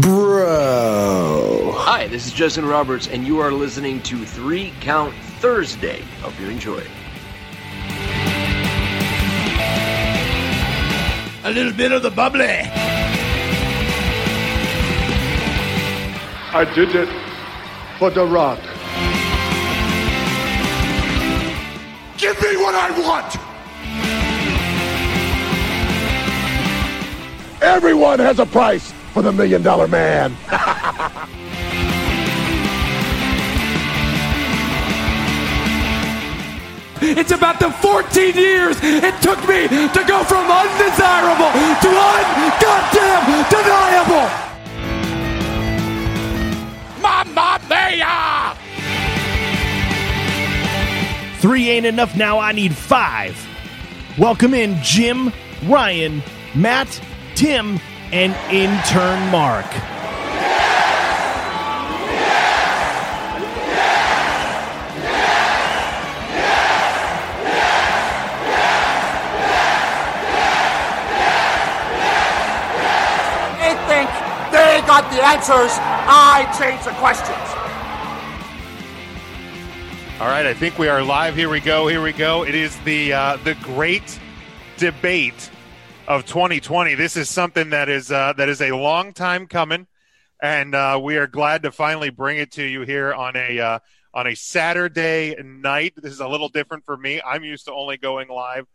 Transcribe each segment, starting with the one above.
Bro. Hi, this is Justin Roberts, and you are listening to Three Count Thursday. Hope you enjoy. A little bit of the bubbly. I did it for The Rock. Give me what I want. Everyone has a price for the Million Dollar Man. It's about the 14 years it took me to go from undesirable to ungoddamn deniable. Mamma mia! Three ain't enough now, I need five. Welcome in Jim, Ryan, Matt, Tim, and intern Mark. They think they got the answers. I change the questions. All right, I think we are live. Here we go. Here we go. It is the uh, the great debate of 2020. This is something that is uh, that is a long time coming, and uh, we are glad to finally bring it to you here on a uh, on a Saturday night. This is a little different for me. I'm used to only going live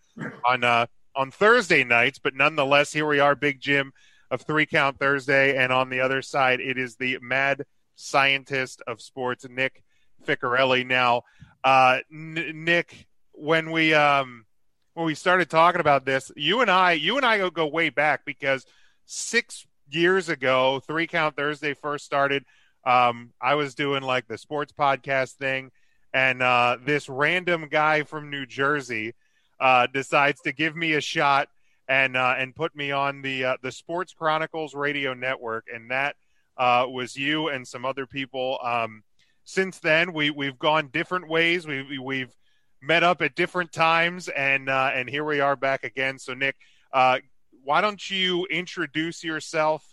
on uh, on Thursday nights, but nonetheless, here we are, Big Jim of Three Count Thursday, and on the other side, it is the mad scientist of sports, Nick Ficarelli. Now, uh, N- Nick, when we um, when we started talking about this, you and I, you and I go, way back because six years ago, Three Count Thursday first started. Um, I was doing like the sports podcast thing, and uh, this random guy from New Jersey uh, decides to give me a shot and uh, and put me on the uh, the Sports Chronicles radio network, and that uh, was you and some other people. Um, since then, we we've gone different ways. We, we have met up at different times, and uh, and here we are back again. So, Nick, uh, why don't you introduce yourself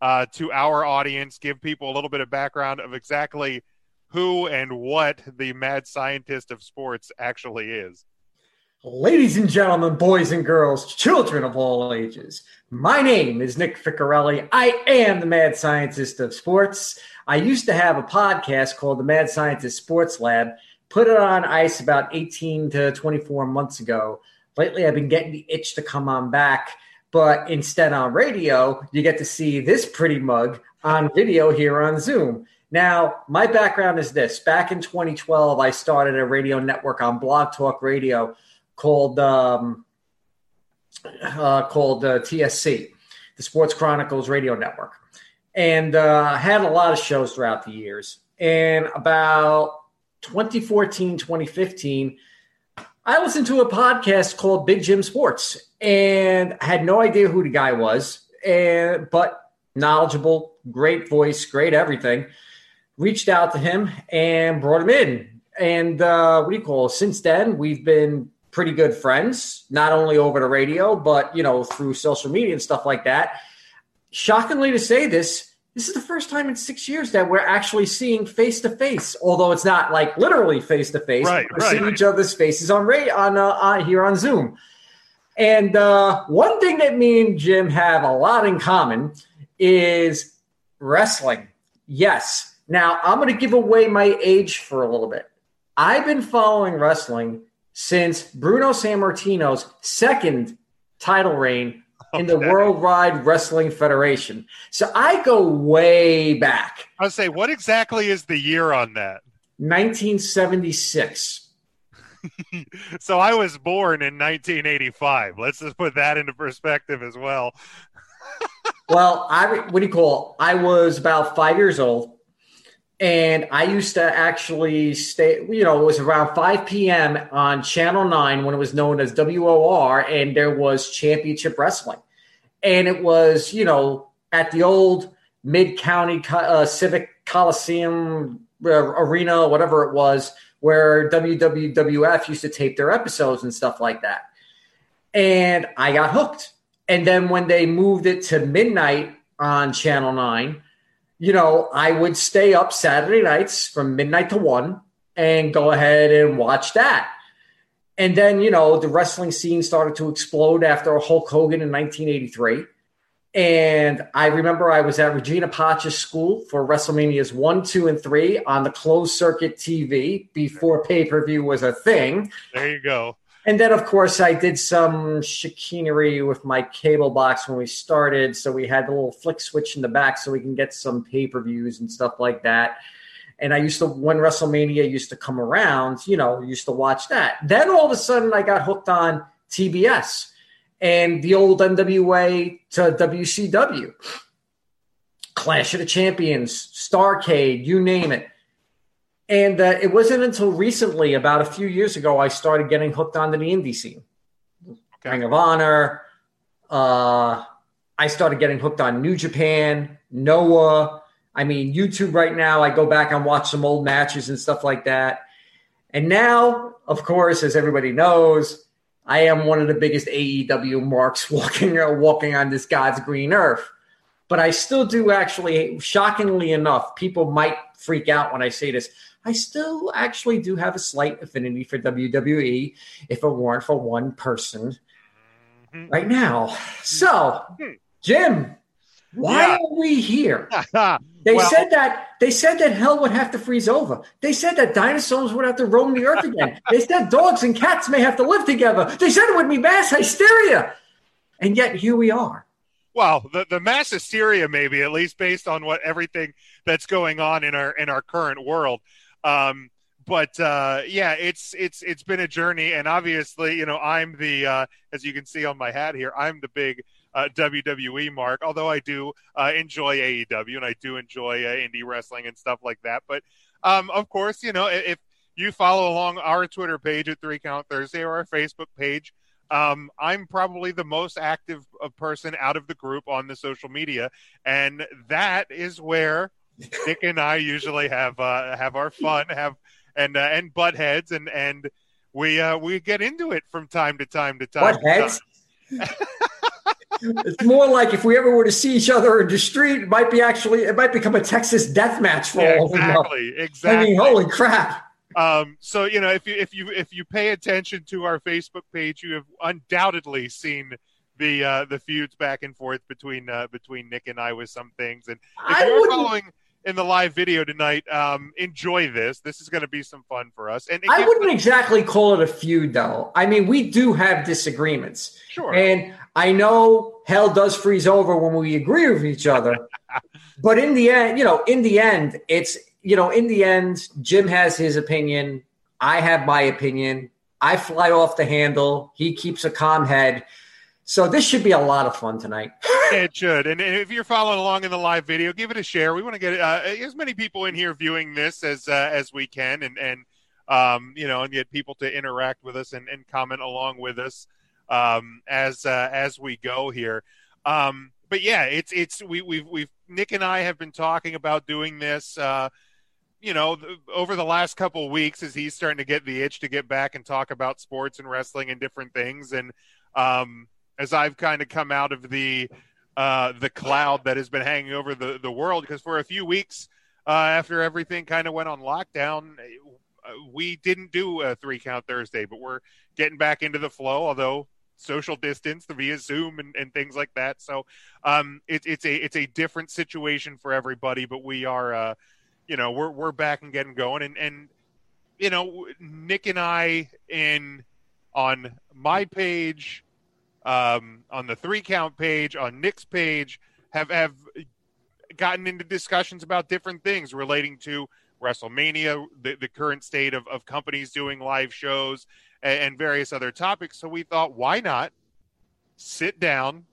uh, to our audience? Give people a little bit of background of exactly who and what the mad scientist of sports actually is. Ladies and gentlemen, boys and girls, children of all ages, my name is Nick Ficarelli. I am the mad scientist of sports. I used to have a podcast called the Mad Scientist Sports Lab, put it on ice about 18 to 24 months ago. Lately, I've been getting the itch to come on back, but instead on radio, you get to see this pretty mug on video here on Zoom. Now, my background is this. Back in 2012, I started a radio network on Blog Talk Radio called um, uh, called uh, TSC, the Sports Chronicles Radio Network, and uh, had a lot of shows throughout the years. And about 2014, 2015, I listened to a podcast called Big Jim Sports, and I had no idea who the guy was, and but knowledgeable, great voice, great everything. Reached out to him and brought him in. And uh, what do you call? It? Since then, we've been pretty good friends, not only over the radio, but you know, through social media and stuff like that. Shockingly to say this, this is the first time in six years that we're actually seeing face to face, although it's not like literally face to face. Right, We're right. seeing each other's faces on Ray on, uh, on here on Zoom. And uh, one thing that me and Jim have a lot in common is wrestling. Yes. Now I'm going to give away my age for a little bit. I've been following wrestling since Bruno Sammartino's second title reign in the Worldwide Wrestling Federation. So I go way back, I would say, what exactly is the year on that? 1976. So I was born in 1985. Let's just put that into perspective as well. Well, I what do you call? I was about five years old, and I used to actually stay. You know, it was around five p.m. on Channel Nine when it was known as WOR, and there was Championship Wrestling, and it was you know at the old Mid County uh, Civic Coliseum uh, arena, whatever it was, where WWF used to tape their episodes and stuff like that. And I got hooked. And then when they moved it to midnight on Channel 9, you know, I would stay up Saturday nights from midnight to one and go ahead and watch that. And then, you know, the wrestling scene started to explode after Hulk Hogan in 1983. And I remember I was at Regina Pacis school for WrestleManias 1, 2, and 3 on the closed circuit TV before pay per view was a thing. There you go. And then, of course, I did some chicanery with my cable box when we started. So we had the little flick switch in the back so we can get some pay per views and stuff like that. And I used to, when WrestleMania used to come around, you know, used to watch that. Then all of a sudden, I got hooked on TBS and the old NWA to WCW, Clash of the Champions, Starcade, you name it. And uh, it wasn't until recently, about a few years ago, I started getting hooked onto the indie scene. Okay. Ring of Honor. Uh, I started getting hooked on New Japan, Noah. I mean, YouTube right now, I go back and watch some old matches and stuff like that. And now, of course, as everybody knows, I am one of the biggest AEW marks walking walking on this God's green earth. But I still do actually, shockingly enough, people might freak out when I say this. I still actually do have a slight affinity for WWE if it weren't for one person mm-hmm. right now. So, hmm. Jim, why yeah. are we here? They well, said that they said that hell would have to freeze over. They said that dinosaurs would have to roam the earth again. they said dogs and cats may have to live together. They said it would be mass hysteria. And yet here we are. Well, the, the mass hysteria maybe, at least based on what everything that's going on in our in our current world. Um, but uh, yeah, it's it's it's been a journey, and obviously, you know, I'm the uh, as you can see on my hat here, I'm the big uh, WWE mark. Although I do uh, enjoy AEW and I do enjoy uh, indie wrestling and stuff like that. But um, of course, you know, if you follow along our Twitter page at Three Count Thursday or our Facebook page, um, I'm probably the most active uh, person out of the group on the social media, and that is where Nick and I usually have uh, have our fun, have and uh, and butt heads, and and we uh, we get into it from time to time to time. Butt heads. it's more like if we ever were to see each other in the street, it might be actually it might become a Texas death match for yeah, all exactly, exactly. I mean, holy crap. Um, so you know, if you if you if you pay attention to our Facebook page, you have undoubtedly seen the uh, the feuds back and forth between uh, between Nick and I with some things. And if I you're following in the live video tonight. Um, enjoy this. This is going to be some fun for us. And I wouldn't exactly call it a feud, though. I mean, we do have disagreements. Sure. And I know hell does freeze over when we agree with each other. but in the end, you know, in the end, it's you know, in the end, Jim has his opinion. I have my opinion. I fly off the handle. He keeps a calm head. So this should be a lot of fun tonight. it should. And if you're following along in the live video, give it a share. We want to get uh, as many people in here viewing this as uh, as we can, and and um, you know, and get people to interact with us and, and comment along with us um, as uh, as we go here. Um, but yeah, it's it's we we've we've Nick and I have been talking about doing this. Uh, you know, over the last couple of weeks, as he's starting to get the itch to get back and talk about sports and wrestling and different things, and um, as I've kind of come out of the uh, the cloud that has been hanging over the, the world. Because for a few weeks uh, after everything kind of went on lockdown, uh, we didn't do a three count Thursday, but we're getting back into the flow. Although social distance via Zoom and, and things like that, so um, it, it's a it's a different situation for everybody. But we are, uh, you know, we're we're back and getting going, and and you know, Nick and I in on my page um, on the three count page, on Nick's page, have have gotten into discussions about different things relating to WrestleMania, the, the current state of, of companies doing live shows, and, and various other topics. So we thought, why not sit down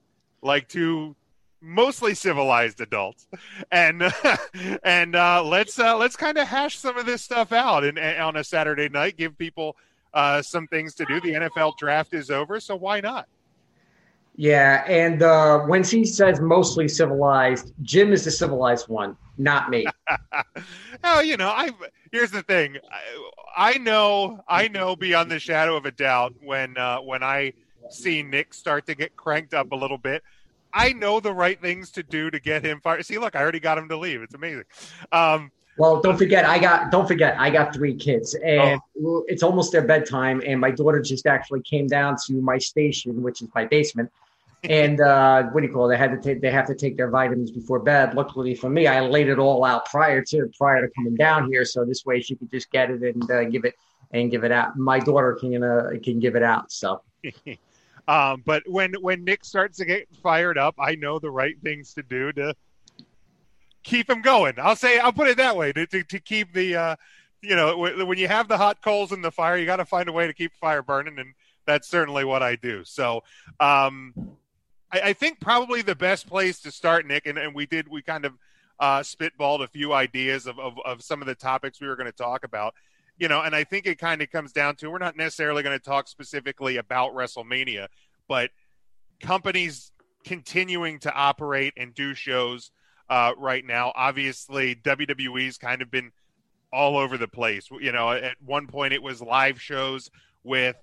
like two mostly civilized adults and and uh, let's uh, let's kind of hash some of this stuff out and, and, on a Saturday night give people uh, some things to do the NFL draft is over so why not yeah, and uh, when she says mostly civilized, Jim is the civilized one, not me. oh, you know, I here's the thing. I, I, know, I know beyond the shadow of a doubt when uh, when I see Nick start to get cranked up a little bit. I know the right things to do to get him fired. See, look, I already got him to leave. It's amazing. Um, well, don't forget, I got don't forget, I got three kids, and oh. it's almost their bedtime. And my daughter just actually came down to my station, which is my basement. And uh, what do you call it? They had to take they have to take their vitamins before bed. Luckily for me, I laid it all out prior to prior to coming down here, so this way she could just get it and uh, give it and give it out. My daughter can uh, can give it out. So. um, but when when Nick starts to get fired up, I know the right things to do to keep him going. I'll say I'll put it that way to to, to keep the uh, you know when you have the hot coals in the fire, you got to find a way to keep fire burning, and that's certainly what I do. So. Um, I, I think probably the best place to start, Nick, and, and we did we kind of uh, spitballed a few ideas of, of, of some of the topics we were going to talk about you know, and I think it kind of comes down to we're not necessarily going to talk specifically about WrestleMania, but companies continuing to operate and do shows uh, right now. Obviously, WWE's kind of been all over the place. You know, at one point it was live shows with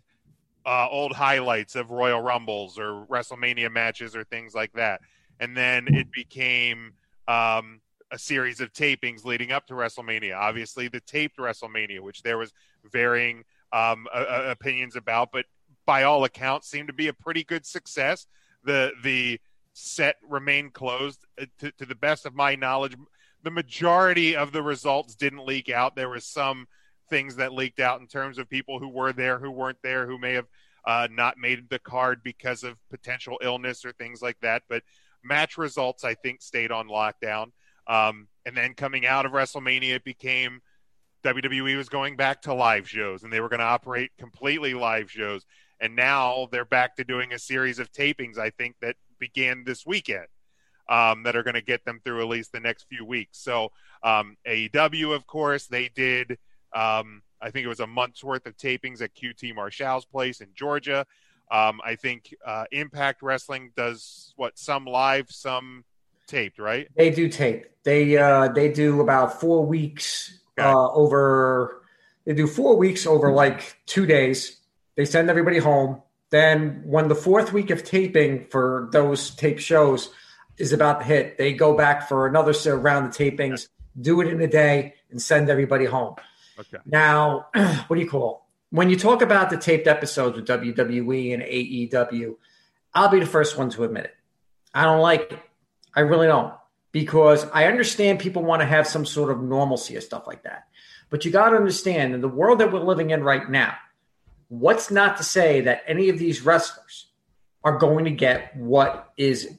uh, old highlights of Royal Rumbles or WrestleMania matches or things like that, and then it became um, a series of tapings leading up to WrestleMania. Obviously, the taped WrestleMania, which there was varying um, uh, opinions about, but by all accounts, seemed to be a pretty good success. The the set remained closed. Uh, to, to the best of my knowledge, the majority of the results didn't leak out. There was some things that leaked out in terms of people who were there, who weren't there, who may have uh, not made the card because of potential illness or things like that. But match results, I think, stayed on lockdown. Um, and then coming out of WrestleMania, it became WWE was going back to live shows and they were going to operate completely live shows. And now they're back to doing a series of tapings, I think, that began this weekend um, that are going to get them through at least the next few weeks. So, um, AEW, of course, they did, um, I think it was a month's worth of tapings at QT Marshall's place in Georgia. Um, I think uh, Impact Wrestling does what some live, some taped, right? They do tape. They uh, they do about four weeks okay. uh, over. They do four weeks over like two days. They send everybody home. Then when the fourth week of taping for those tape shows is about to hit, they go back for another round of tapings, do it in a day, and send everybody home. Okay. Now, what do you call? When you talk about the taped episodes with WWE and AEW, I'll be the first one to admit it. I don't like it. I really don't. Because I understand people want to have some sort of normalcy or stuff like that. But you got to understand in the world that we're living in right now, what's not to say that any of these wrestlers are going to get what is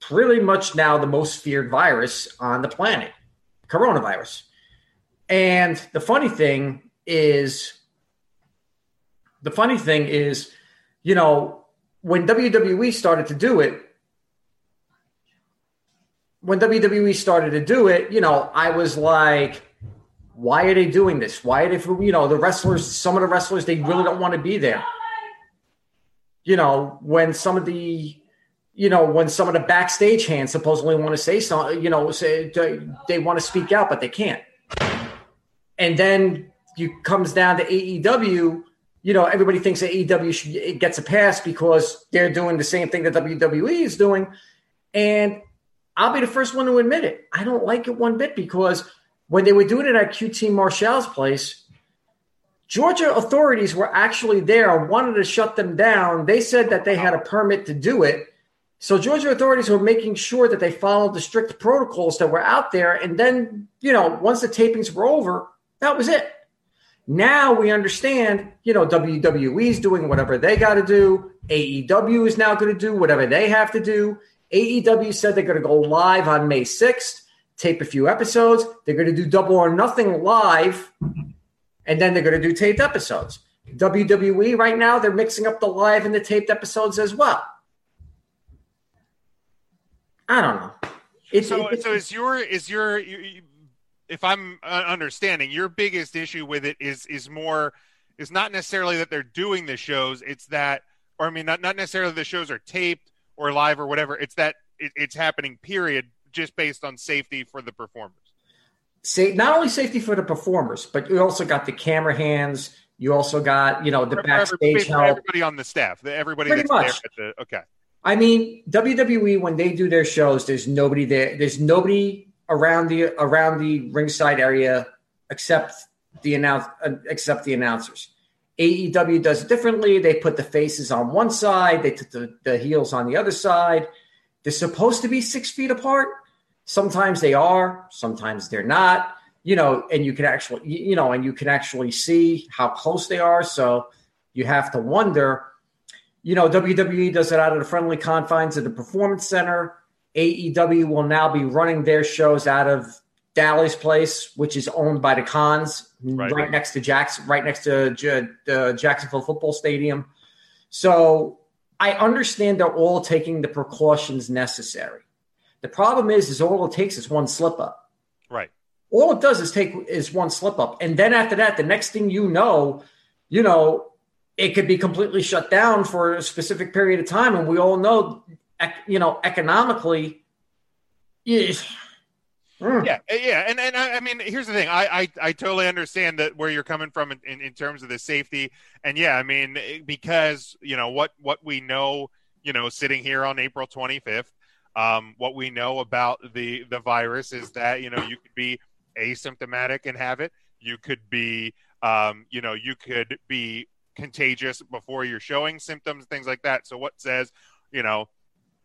pretty much now the most feared virus on the planet coronavirus. And the funny thing is, the funny thing is, you know, when WWE started to do it, when WWE started to do it, you know, I was like, why are they doing this? Why are they, you know, the wrestlers, some of the wrestlers, they really don't want to be there. You know, when some of the, you know, when some of the backstage hands supposedly want to say something, you know, say they want to speak out, but they can't. And then you comes down to AEW, you know, everybody thinks that AEW should, it gets a pass because they're doing the same thing that WWE is doing. And I'll be the first one to admit it. I don't like it one bit because when they were doing it at QT Marshall's place, Georgia authorities were actually there and wanted to shut them down. They said that they had a permit to do it. So Georgia authorities were making sure that they followed the strict protocols that were out there. And then, you know, once the tapings were over, that was it. Now we understand, you know, WWE is doing whatever they got to do. AEW is now going to do whatever they have to do. AEW said they're going to go live on May 6th, tape a few episodes. They're going to do double or nothing live, and then they're going to do taped episodes. WWE right now, they're mixing up the live and the taped episodes as well. I don't know. It's, so, it's, so is your is your if I'm uh, understanding your biggest issue with it is is more is not necessarily that they're doing the shows. It's that, or I mean, not not necessarily the shows are taped or live or whatever. It's that it, it's happening. Period. Just based on safety for the performers. Say not only safety for the performers, but you also got the camera hands. You also got you know the for, backstage help. Everybody on the staff. Everybody Pretty that's much. there. The, okay. I mean, WWE when they do their shows, there's nobody there. There's nobody around the around the ringside area except the announce except the announcers. AEW does it differently. They put the faces on one side, they put the, the heels on the other side. They're supposed to be six feet apart. Sometimes they are, sometimes they're not. You know, and you can actually, you know, and you can actually see how close they are. So you have to wonder. You know, WWE does it out of the friendly confines of the Performance Center. AEW will now be running their shows out of Daily's Place, which is owned by the Khans, right, right next to Jackson, right next to J- uh, Jacksonville Football Stadium. So I understand they're all taking the precautions necessary. The problem is, is all it takes is one slip up. Right. All it does is take is one slip up, and then after that, the next thing you know, you know, it could be completely shut down for a specific period of time, and we all know, you know, economically. Yeah, Mm. Yeah, eh, yeah, and and I, I, mean, here's the thing. I, I I totally understand that where you're coming from in, in, in, terms of the safety, and yeah, I mean, eh, because you know what what we know, you know, sitting here on April 25th, um, what we know about the the virus is that you know you could be asymptomatic and have it. You could be, um, you know, you could be contagious before you're showing symptoms, things like that. So what says, you know,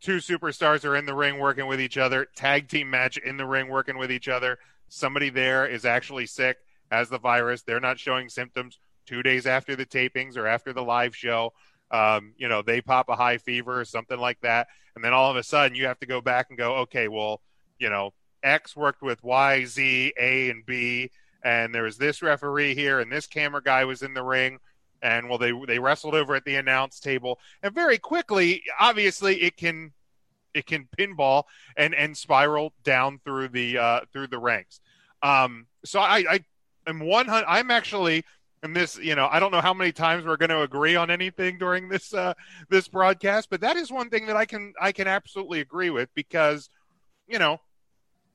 two superstars are in the ring working with each other, tag team match in the ring working with each other. Somebody there is actually sick, has the virus. They're not showing symptoms two days after the tapings or after the live show. Um, you know, they pop a high fever or something like that. And then all of a sudden you have to go back and go, okay, well, you know, X worked with Y, Z, A, and B. And there was this referee here, and this camera guy was in the ring and well they they wrestled over at the announce table. And very quickly obviously it can it can pinball and and spiral down through the uh through the ranks. Um so i i am 100 i'm actually and this you know i don't know how many times we're going to agree on anything during this uh this broadcast but that is one thing that i can i can absolutely agree with because you know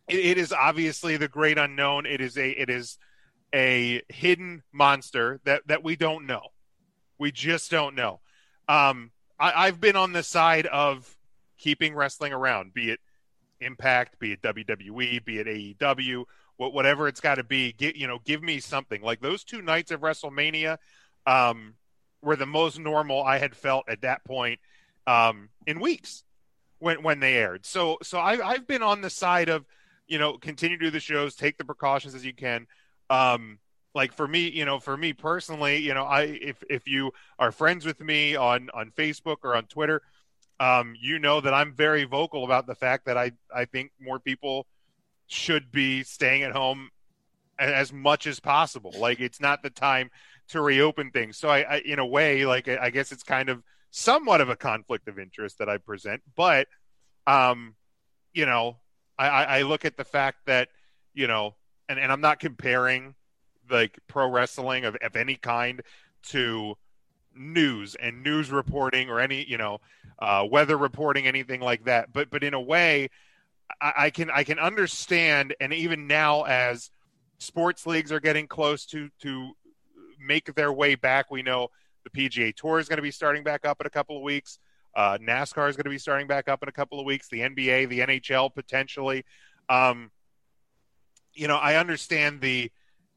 it, it is obviously the great unknown. It is a it is a hidden monster that that we don't know we just don't know. Um, I, I've been on the side of keeping wrestling around, be it Impact, be it WWE, be it AEW, whatever it's got to be. Get, you know, give me something like those two nights of WrestleMania um, were the most normal I had felt at that point um, in weeks when when they aired. So so I, I've been on the side of you know continue to do the shows, take the precautions as you can. Um, like for me you know for me personally you know i if if you are friends with me on on facebook or on twitter um you know that i'm very vocal about the fact that i i think more people should be staying at home as much as possible. Like it's not the time to reopen things. So i, I in a way like i guess it's kind of somewhat of a conflict of interest that i present but um you know i i look at the fact that you know and, and i'm not comparing like pro wrestling of, of any kind to news and news reporting or any you know uh, weather reporting anything like that. But but in a way I, I, can i can understand and even now as sports leagues are getting close to to make their way back we know the pga tour is going to be starting back up in a couple of weeks. Uh, nascar is going to be starting back up in a couple of weeks. The nba the nhl potentially. Um, you know i understand the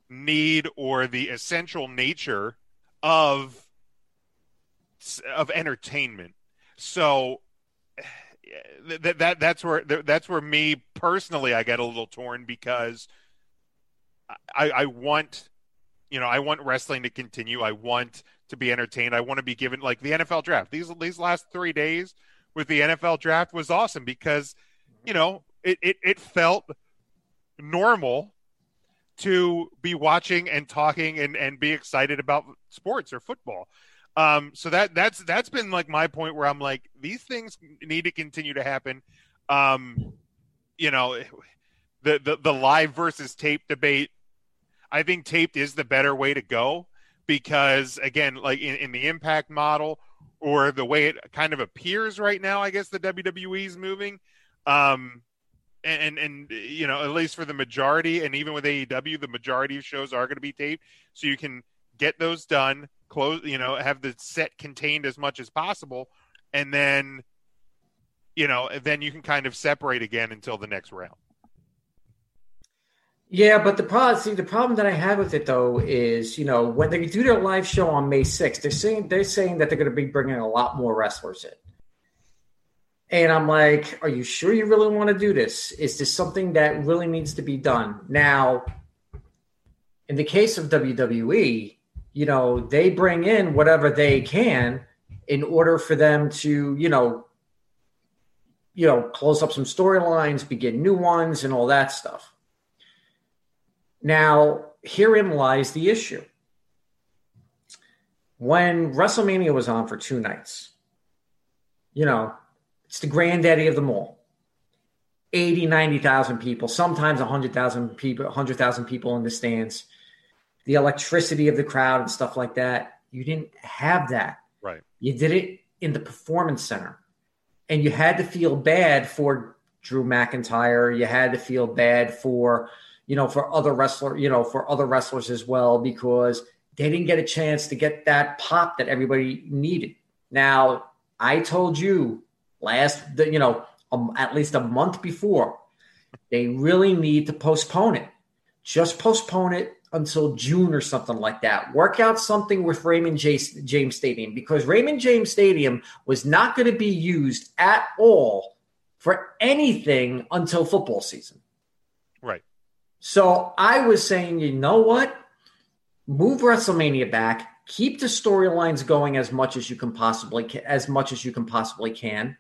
need or the essential nature of of entertainment. So that that that's where that's where me personally I get a little torn because I, I want you know I want wrestling to continue. I want to be entertained. I want to be given like the NFL draft. These these last three days with the NFL draft was awesome because you know it, it, it felt normal to be watching and talking and, and be excited about sports or football. Um, so that that's that's been like my point where I'm like these things need to continue to happen. Um, you know, the, the the live versus tape debate. I think taped is the better way to go because again, like in, in the impact model or the way it kind of appears right now, I guess the WWE is moving. Um, and and you know at least for the majority and even with AEW the majority of shows are going to be taped so you can get those done close you know have the set contained as much as possible and then you know, then you can kind of separate again until the next round. Yeah, but the problem, see, the problem that I have with it though is, you know, when they do their live show on May 6th, they're saying they're saying that they're going to be bringing a lot more wrestlers in. And I'm like, are you sure you really want to do this? Is this something that really needs to be done? Now, in the case of WWE, you know, they bring in whatever they can in order for them to, you know, you know, close up some storylines, begin new ones, and all that stuff. Now, herein lies the issue. When WrestleMania was on for two nights, you know, it's the granddaddy of them all. 80, 90,000 people, sometimes 100,000 people, 100,000 people in the stands. The electricity of the crowd and stuff like that. You didn't have that. Right. You did it in the performance center. And you had to feel bad for Drew McIntyre. You had to feel bad for, you know, for other wrestler, you know, for other wrestlers as well, because they didn't get a chance to get that pop that everybody needed. Now, I told you last, you know, um, at least a month before, they really need to postpone it. Just postpone it until June or something like that. Work out something with Raymond James Stadium because Raymond James Stadium was not going to be used at all for anything until football season. Right. So I was saying, you know what? Move WrestleMania back. Keep the storylines going as much as you can possibly as much as you can possibly can.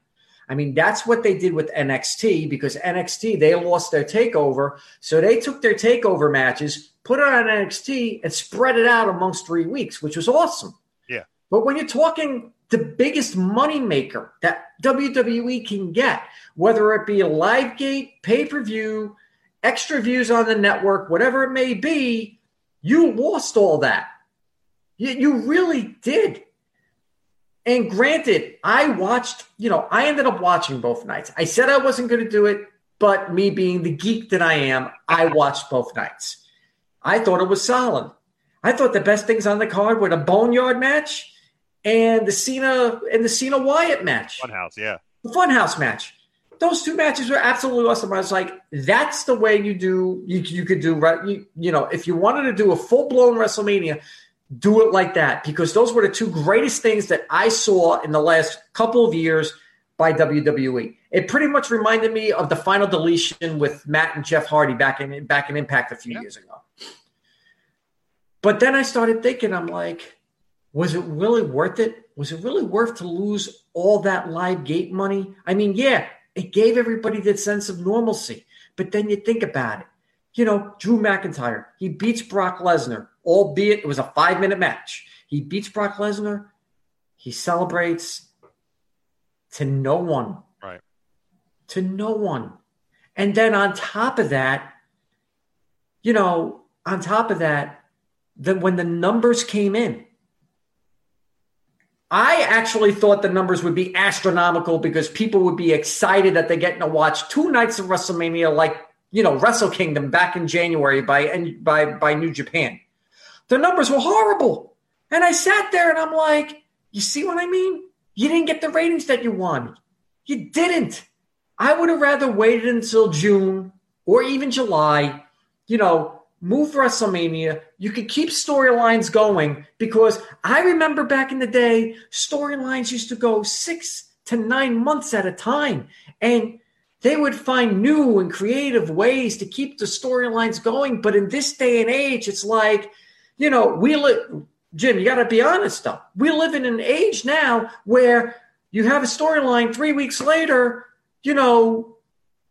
I mean, that's what they did with NXT because NXT, they lost their takeover. So they took their takeover matches, put it on NXT, and spread it out amongst three weeks, which was awesome. Yeah. But when you're talking the biggest money maker that WWE can get, whether it be a live gate, pay per view, extra views on the network, whatever it may be, you lost all that. You, you really did. And granted, I watched, you know, I ended up watching both nights. I said I wasn't going to do it, but me being the geek that I am, I watched both nights. I thought it was solid. I thought the best things on the card were the Boneyard match and the Cena and the Cena Wyatt match. Funhouse, yeah. The Funhouse match. Those two matches were absolutely awesome. I was like, that's the way you do. You, you could do right. You, you know, if you wanted to do a full blown WrestleMania, do it like that because those were the two greatest things that I saw in the last couple of years by WWE. It pretty much reminded me of the final deletion with Matt and Jeff Hardy back in back in Impact a few Yeah. years ago. But then I started thinking, I'm like, was it really worth it? Was it really worth to lose all that live gate money? I mean, yeah, it gave everybody that sense of normalcy. But then you think about it. You know, Drew McIntyre, he beats Brock Lesnar, albeit it was a five minute match. He beats Brock Lesnar. He celebrates to no one. Right. To no one. And then on top of that, you know, on top of that, then when the numbers came in, I actually thought the numbers would be astronomical because people would be excited that they're getting to watch two nights of WrestleMania, like you know Wrestle Kingdom back in January by and by by New Japan. The numbers were horrible, and I sat there and I'm like, you see what I mean? You didn't get the ratings that you wanted. You didn't. I would have rather waited until June or even July. You know, move WrestleMania. You could keep storylines going because I remember back in the day, storylines used to go six to nine months at a time. And they would find new and creative ways to keep the storylines going. But in this day and age, it's like, you know, we live, Jim, you got to be honest though. We live in an age now where you have a storyline three weeks later, you know,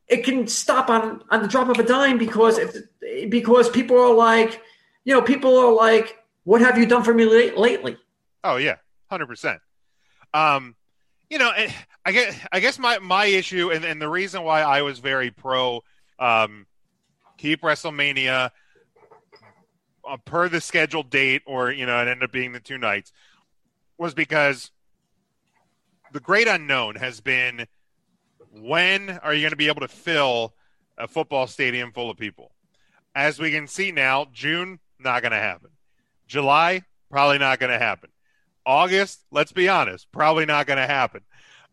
it can stop on on the drop of a dime because if because people are like, you know, people are like, "What have you done for me late, lately?" Oh yeah, hundred percent. Um, you know, eh, I guess I guess my my issue and, and the reason why I was very pro um, keep WrestleMania uh, per the scheduled date, or you know, it ended up being the two nights, was because the great unknown has been when are you going to be able to fill a football stadium full of people? As we can see now, June not going to happen. July probably not going to happen. August, let's be honest, probably not going to happen.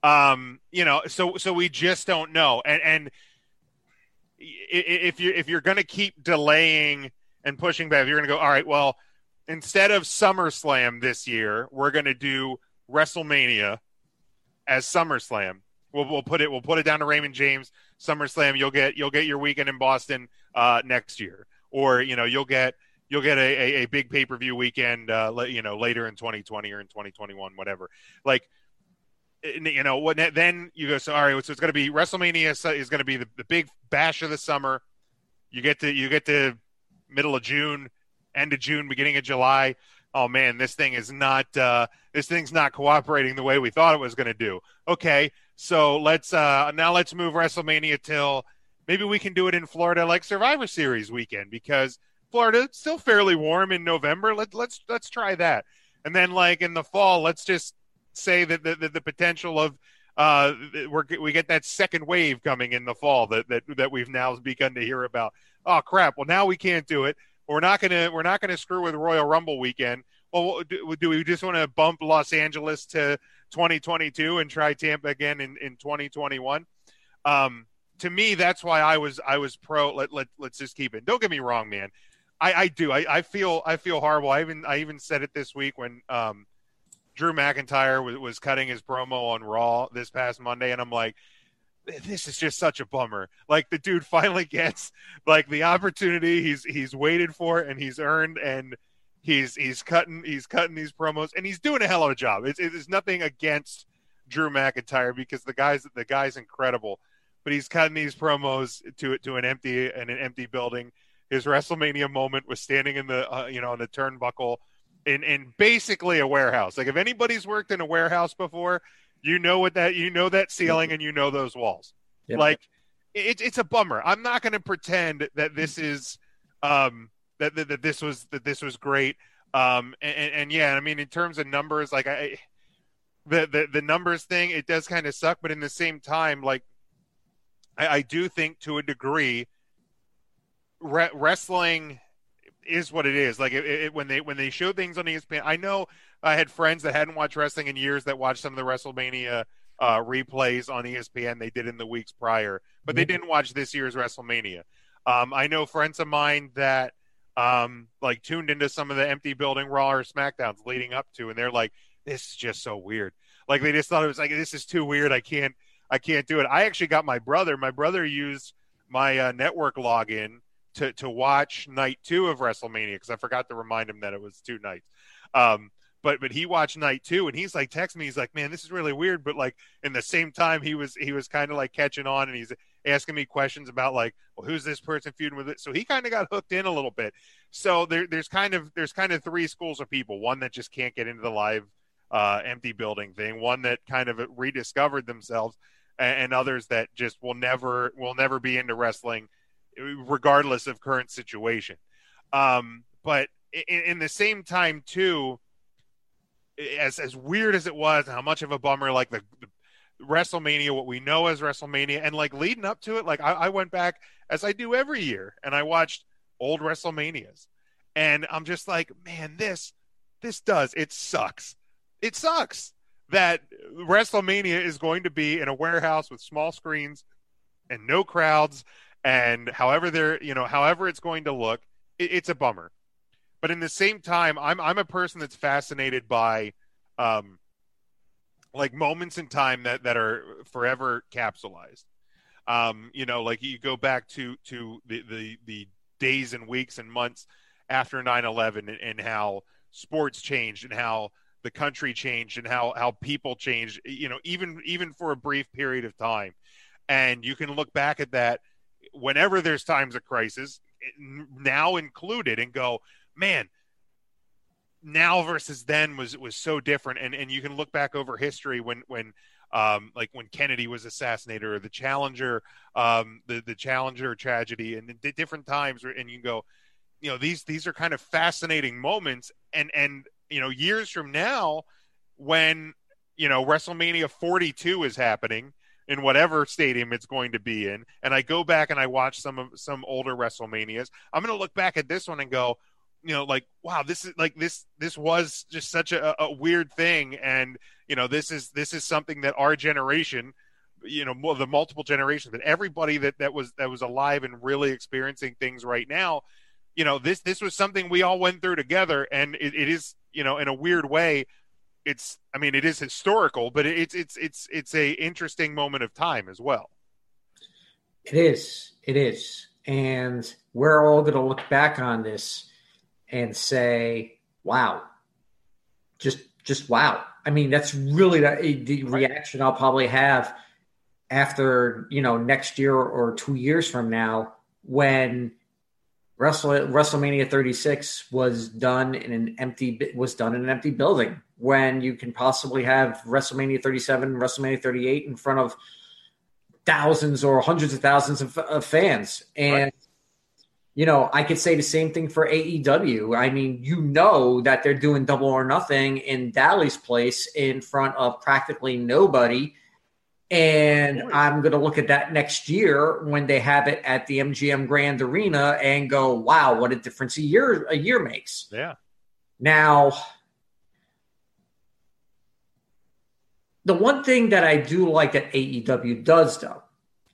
Um, you know, so so we just don't know. And and if you if you're going to keep delaying and pushing back, you're going to go, all right, well, instead of SummerSlam this year, we're going to do WrestleMania as SummerSlam. We'll, we'll put it we'll put it down to Raymond James SummerSlam. You'll get you'll get your weekend in Boston uh, next year, or you know you'll get you'll get a, a, a big pay per view weekend, uh, you know, later in 2020 or in 2021, whatever. Like, you know, what then you go, so all right, so it's going to be WrestleMania is going to be the, the big bash of the summer. You get to you get to middle of June, end of June, beginning of July. Oh man, this thing is not uh, this thing's not cooperating the way we thought it was going to do. Okay, so let's uh, now let's move WrestleMania till maybe we can do it in Florida like Survivor Series weekend because Florida still fairly warm in November. Let, let's let's try that, and then like in the fall, let's just say that the, the, the potential of uh, we get that second wave coming in the fall that, that that we've now begun to hear about. Oh crap! Well, now we can't do it. We're not gonna we're not gonna screw with Royal Rumble weekend. Well, do, do we just want to bump Los Angeles to 2022 and try Tampa again in, in 2021? Um, to me, that's why I was I was pro. Let let let's just keep it. Don't get me wrong, man. I, I do. I, I feel I feel horrible. I even I even said it this week when um, Drew McIntyre was, was cutting his promo on Raw this past Monday, and I'm like, this is just such a bummer. Like the dude finally gets like the opportunity he's he's waited for and he's earned, and he's he's cutting he's cutting these promos, and he's doing a hell of a job. It's it's nothing against Drew McIntyre because the guy's the guy's incredible, but he's cutting these promos to to an empty in an empty building his WrestleMania moment was standing in the uh, you know on the turnbuckle in in basically a warehouse. Like if anybody's worked in a warehouse before, you know what that you know that ceiling and you know those walls. Yep. Like it, it's a bummer. I'm not going to pretend that this is um that, that, that this was that this was great. Um and, and, and yeah, I mean in terms of numbers, like I the the, the numbers thing, it does kind of suck, but in the same time, like I, I do think to a degree re- wrestling is what it is. Like it, it, when they when they show things on ESPN, I know I had friends that hadn't watched wrestling in years that watched some of the WrestleMania uh, replays on ESPN. They did in the weeks prior, but they didn't watch this year's WrestleMania. Um, I know friends of mine that um, like tuned into some of the empty building Raw or SmackDowns leading up to, and they're like, "This is just so weird." Like they just thought it was like, "This is too weird. I can't, I can't do it." I actually got my brother. My brother used my uh, network login to to watch night two of WrestleMania because I forgot to remind him that it was two nights. Um, but but he watched night two and he's like text me he's like man this is really weird. But like in the same time he was he was kind of like catching on and he's asking me questions about like well who's this person feuding with? It so he kind of got hooked in a little bit. So there, there's kind of there's kind of three schools of people one that just can't get into the live uh, empty building thing one that kind of rediscovered themselves and, and others that just will never will never be into wrestling regardless of current situation. Um, but in, in, the same time, too, as as weird as it was, how much of a bummer, like the, the WrestleMania, what we know as WrestleMania, and like leading up to it, like I, I went back as I do every year, and I watched old WrestleManias, and I'm just like, man, this this does it sucks. It sucks that WrestleMania is going to be in a warehouse with small screens and no crowds and however they're you know however it's going to look it, it's a bummer. But in the same time i'm i'm a person that's fascinated by um like moments in time that that are forever capsulized. Um you know like you go back to to the the, the days and weeks and months after 9-11 and, and how sports changed and how the country changed and how how people changed you know even even for a brief period of time. And you can look back at that whenever there's times of crisis, now included, and go, man, now versus then was was so different. And and you can look back over history when when um, like when Kennedy was assassinated or the Challenger, um, the the Challenger tragedy, and the different times, and you go, you know, these these are kind of fascinating moments, and and you know, years from now, when you know WrestleMania 42 is happening, in whatever stadium it's going to be in, and I go back and I watch some of some older WrestleManias, I'm going to look back at this one and go, you know, like wow, this is like this this was just such a, a weird thing, and you know, this is this is something that our generation, you know, the multiple generations, but everybody that that was that was alive and really experiencing things right now, you know, this this was something we all went through together, and it, it is, you know, in a weird way, it's I mean, it is historical, but it's it's it's it's a interesting moment of time as well. It is. It is. And we're all going to look back on this and say, wow, just, just wow. I mean, that's really the, the reaction I'll probably have after, you know, next year or two years from now when Wrestle, WrestleMania 36 was done in an empty was done in an empty building when you can possibly have WrestleMania 37, WrestleMania 38 in front of thousands or hundreds of thousands of, of fans. And, right. you know, I could say the same thing for AEW. I mean, you know that they're doing double or nothing in Daily's place in front of practically nobody. And I'm going to look at that next year when they have it at the MGM Grand Arena and go, wow, what a difference a year a year makes. Yeah. Now, the one thing that I do like that AEW does, though,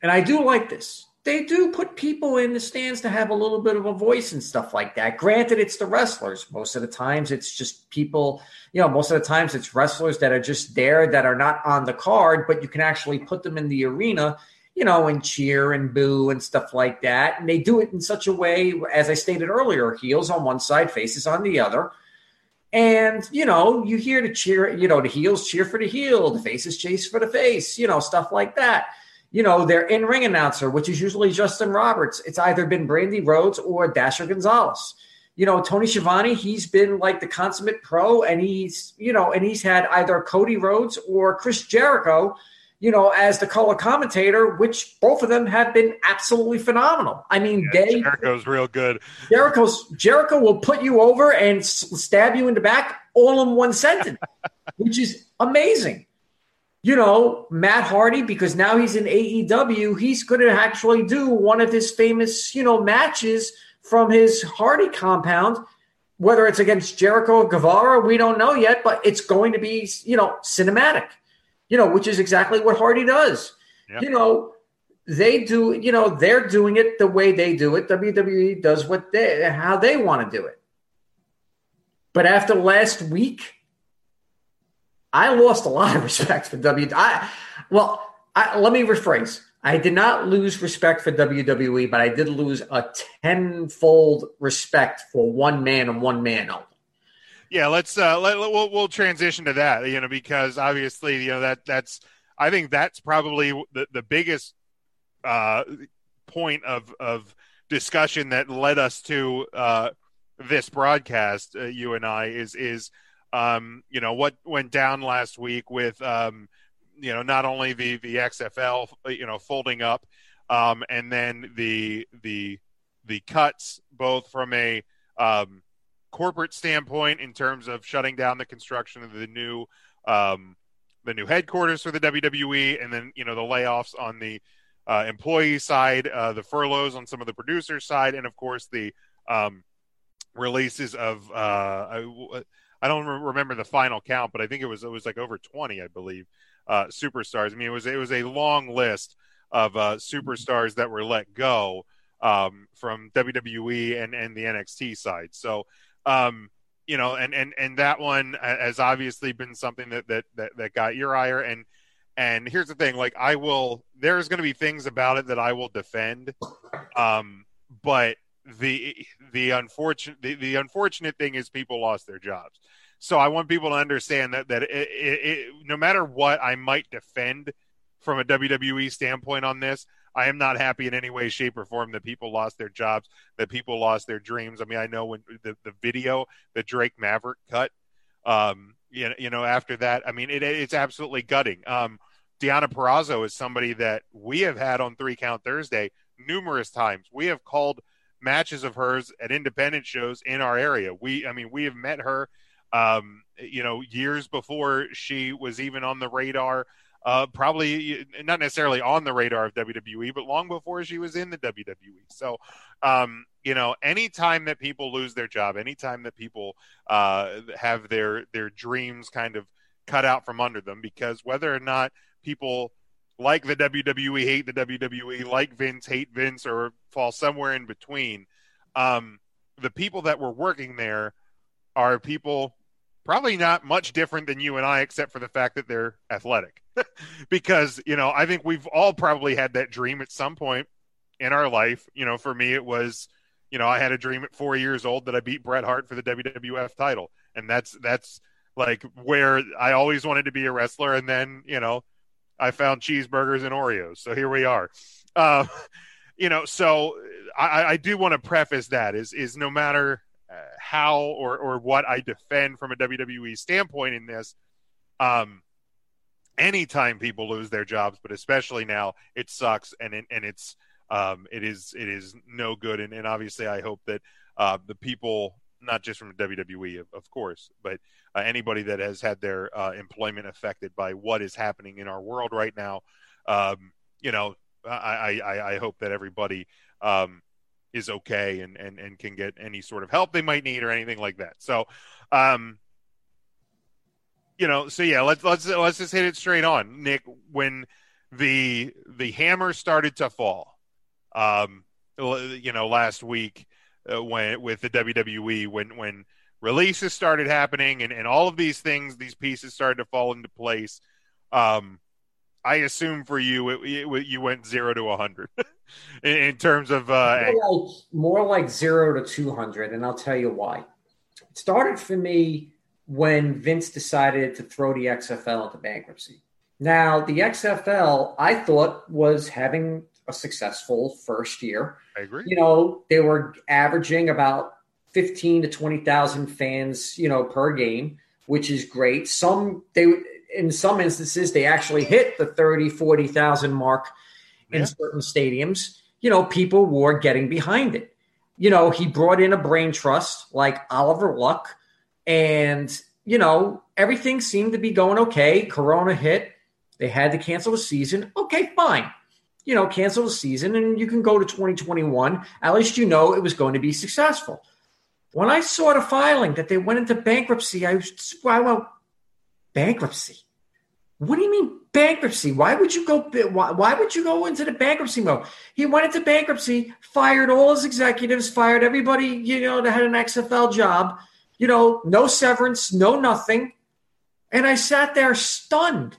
and I do like this, they do put people in the stands to have a little bit of a voice and stuff like that. Granted, it's the wrestlers. Most of the times, it's just people, you know, most of the times it's wrestlers that are just there that are not on the card, but you can actually put them in the arena, you know, and cheer and boo and stuff like that. And they do it in such a way, as I stated earlier, heels on one side, faces on the other and, you know, you hear the cheer, you know, the heels cheer for the heel, the faces chase for the face, you know, stuff like that. You know, their in ring announcer, which is usually Justin Roberts, it's either been Brandi Rhodes or Dasha Gonzalez. You know, Tony Schiavone, he's been like the consummate pro, and he's, you know, and he's had either Cody Rhodes or Chris Jericho you know, as the color commentator, which both of them have been absolutely phenomenal. I mean, yeah, they Jericho's real good. Jericho's Jericho will put you over and stab you in the back all in one sentence, which is amazing. You know, Matt Hardy, because now he's in AEW, he's going to actually do one of his famous, you know, matches from his Hardy compound. Whether it's against Jericho or Guevara, we don't know yet, but it's going to be, you know, cinematic you know, which is exactly what Hardy does. Yep. You know, they do, you know, they're doing it the way they do it. WWE does what they how they want to do it. But after last week, I lost a lot of respect for WWE. Well, I, let me rephrase. I did not lose respect for WWE, but I did lose a tenfold respect for one man and one man only yeah, let's uh, let, we'll we'll transition to that. You know, because obviously, you know that that's I think that's probably the the biggest uh, point of of discussion that led us to uh, this broadcast. Uh, you and I is is um, you know what went down last week with um, you know not only the the XFL you know folding up, um, and then the the the cuts both from a um, corporate standpoint in terms of shutting down the construction of the new um, the new headquarters for the WWE, and then you know the layoffs on the uh, employee side, uh, the furloughs on some of the producers side, and of course the um, releases of uh, I, don't remember the final count, but I think it was it was like over twenty, I believe, uh, superstars. I mean, it was it was a long list of uh, superstars that were let go um, from WWE and and the NXT side. So um, you know, and and and that one has obviously been something that that that, that got your ire. And and here's the thing: like, I will. There's going to be things about it that I will defend, um, but the the unfortunate the, the unfortunate thing is people lost their jobs. So I want people to understand that that it, it, it, no matter what I might defend from a WWE standpoint on this, I am not happy in any way, shape, or form that people lost their jobs, that people lost their dreams. I mean, I know when the, the video that Drake Maverick cut, um, you know, you know, after that, I mean, it, it's absolutely gutting. Um, Deonna Purrazzo is somebody that we have had on Three Count Thursday numerous times. We have called matches of hers at independent shows in our area. We, I mean, we have met her, um, you know, years before she was even on the radar uh, probably not necessarily on the radar of WWE, but long before she was in the WWE. So, um, you know, anytime that people lose their job, anytime that people uh, have their their dreams kind of cut out from under them because whether or not people like the WWE hate the WWE, like Vince hate Vince, or fall somewhere in between, um, the people that were working there are people probably not much different than you and I, except for the fact that they're athletic. because, you know, I think we've all probably had that dream at some point in our life. You know, for me, it was, you know, I had a dream at four years old that I beat Bret Hart for the WWF title. And that's, that's like where I always wanted to be a wrestler. And then, you know, I found cheeseburgers and Oreos. So here we are. Uh, you know, so I, I do want to preface that is, is no matter uh, how or, or what I defend from a WWE standpoint in this, um, anytime people lose their jobs, but especially now, it sucks and it, and it's um, it is it is no good. And, and obviously, I hope that uh, the people, not just from WWE, of, of course, but uh, anybody that has had their uh, employment affected by what is happening in our world right now, um, you know, I, I, I hope that everybody um, is okay and, and, and can get any sort of help they might need or anything like that. So, um, you know, so yeah, let's let's let's just hit it straight on, Nick. When the the hammer started to fall, um, you know, last week uh, when with the WWE when when releases started happening and and all of these things, these pieces started to fall into place. Um, I assume for you, it, it, you went zero to a hundred in, in, terms of uh, more like, more like zero to two hundred, and I'll tell you why. It started for me when Vince decided to throw the XFL into bankruptcy. Now, the XFL, I thought, was having a successful first year. I agree. You know, they were averaging about 15 to 20,000 fans, you know, per game, which is great. Some they in some instances they actually hit the 30, 40,000 mark in yeah. certain stadiums. You know, people were getting behind it. You know, he brought in a brain trust like Oliver Luck and, you know, everything seemed to be going okay. Corona hit. They had to cancel the season. Okay, fine. You know, cancel the season and you can go to 2021. At least you know it was going to be successful. When I saw the filing that they went into bankruptcy, I was, well, bankruptcy. What do you mean bankruptcy? Why would you go? Why, why would you go into the bankruptcy mode? He went into bankruptcy, fired all his executives, fired everybody you know that had an XFL job, you know, no severance, no nothing. And I sat there stunned,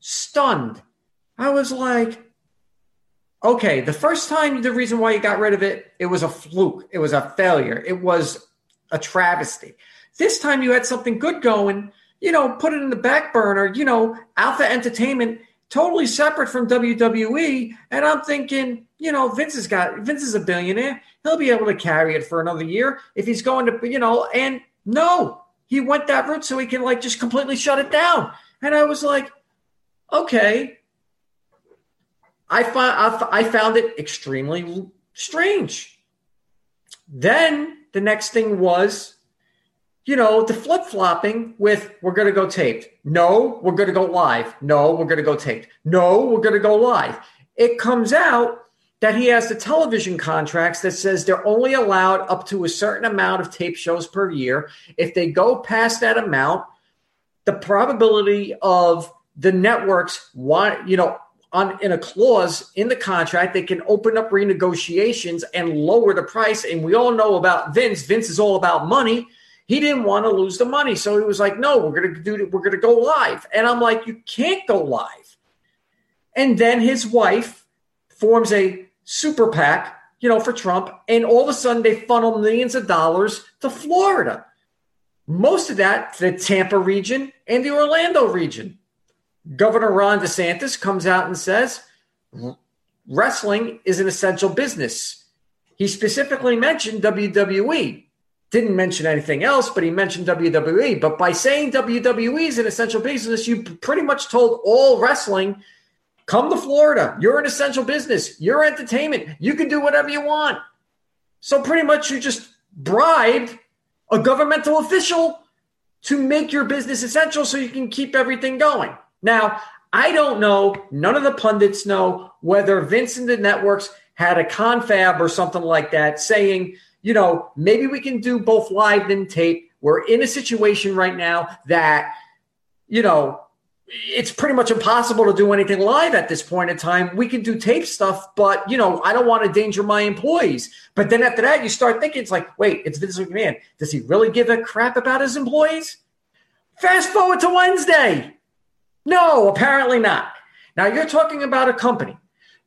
stunned. I was like, okay, the first time, the reason why you got rid of it, it was a fluke. It was a failure. It was a travesty. This time you had something good going, you know, put it in the back burner, you know, Alpha Entertainment, totally separate from WWE. And I'm thinking, you know, Vince has got, Vince is a billionaire. He'll be able to carry it for another year if he's going to, you know, and no, he went that route so he can like just completely shut it down. And I was like, okay. I found I found it extremely strange. Then the next thing was, you know, the flip flopping with we're going to go taped. No, we're going to go live. No, we're going to go taped. No, we're going to go live. It comes out that he has the television contracts that says they're only allowed up to a certain amount of tape shows per year. If they go past that amount, the probability of the networks want, you know, on in a clause in the contract, they can open up renegotiations and lower the price. And we all know about Vince. Vince is all about money. He didn't want to lose the money, so he was like, "No, we're to do. We're to go live." And I'm like, "You can't go live." And then his wife forms a super PAC, you know, for Trump. And all of a sudden they funnel millions of dollars to Florida. Most of that to the Tampa region and the Orlando region. Governor Ron DeSantis comes out and says wrestling is an essential business. He specifically mentioned WWE. Didn't mention anything else, but he mentioned WWE. But by saying WWE is an essential business, you pretty much told all wrestling – Come to Florida. You're an essential business. You're entertainment. You can do whatever you want. So pretty much you just bribed a governmental official to make your business essential so you can keep everything going. Now, I don't know, none of the pundits know whether Vince and the networks had a confab or something like that saying, you know, maybe we can do both live and tape. We're in a situation right now that you know, it's pretty much impossible to do anything live at this point in time. We can do tape stuff, but you know, I don't want to endanger my employees. But then after that, you start thinking it's like, wait, it's Vince McMahon. Does he really give a crap about his employees? Fast forward to Wednesday. No, apparently not. Now you're talking about a company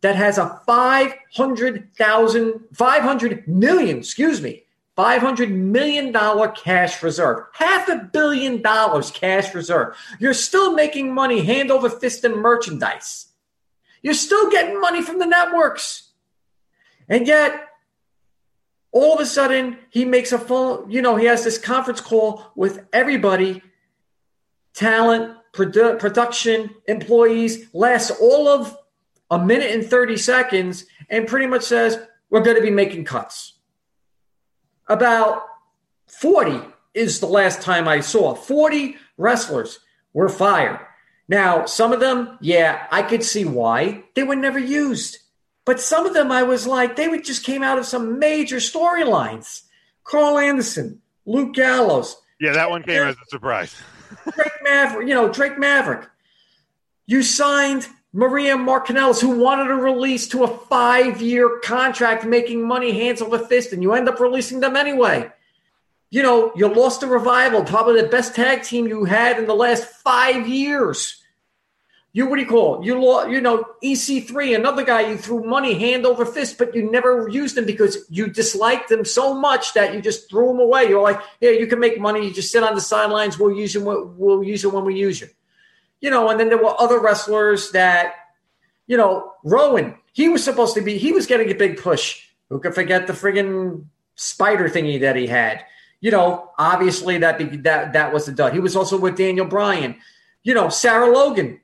that has a 500,000, 500 million, excuse me, $500 million cash reserve, half a billion dollars cash reserve. You're still making money hand over fist in merchandise. You're still getting money from the networks. And yet, all of a sudden, he makes a phone, you know, he has this conference call with everybody talent, produ- production, employees, lasts all of a minute and 30 seconds, and pretty much says, We're going to be making cuts about 40 is the last time I saw. 40 wrestlers were fired. Now, some of them, yeah, I could see why. They were never used. But some of them, I was like, they would just came out of some major storylines. Karl Anderson, Luke Gallows. Yeah, that one came as a surprise. Drake Maverick, you know, Drake Maverick. You signed Maria Markanellis, who wanted to release to a five year contract, making money hands over fist, and you end up releasing them anyway. You know, you lost the revival, probably the best tag team you had in the last five years. You what do you call it? You law, you know, EC3, another guy you threw money hand over fist, but you never used him because you disliked them so much that you just threw them away. You're like, yeah, you can make money. You just sit on the sidelines. We'll use you. We'll use it when we use you you know, and then there were other wrestlers that, you know, Rowan, he was supposed to be, he was getting a big push. Who could forget the friggin' spider thingy that he had? You know, obviously that be, that that was the dud. He was also with Daniel Bryan. You know, Sarah Logan.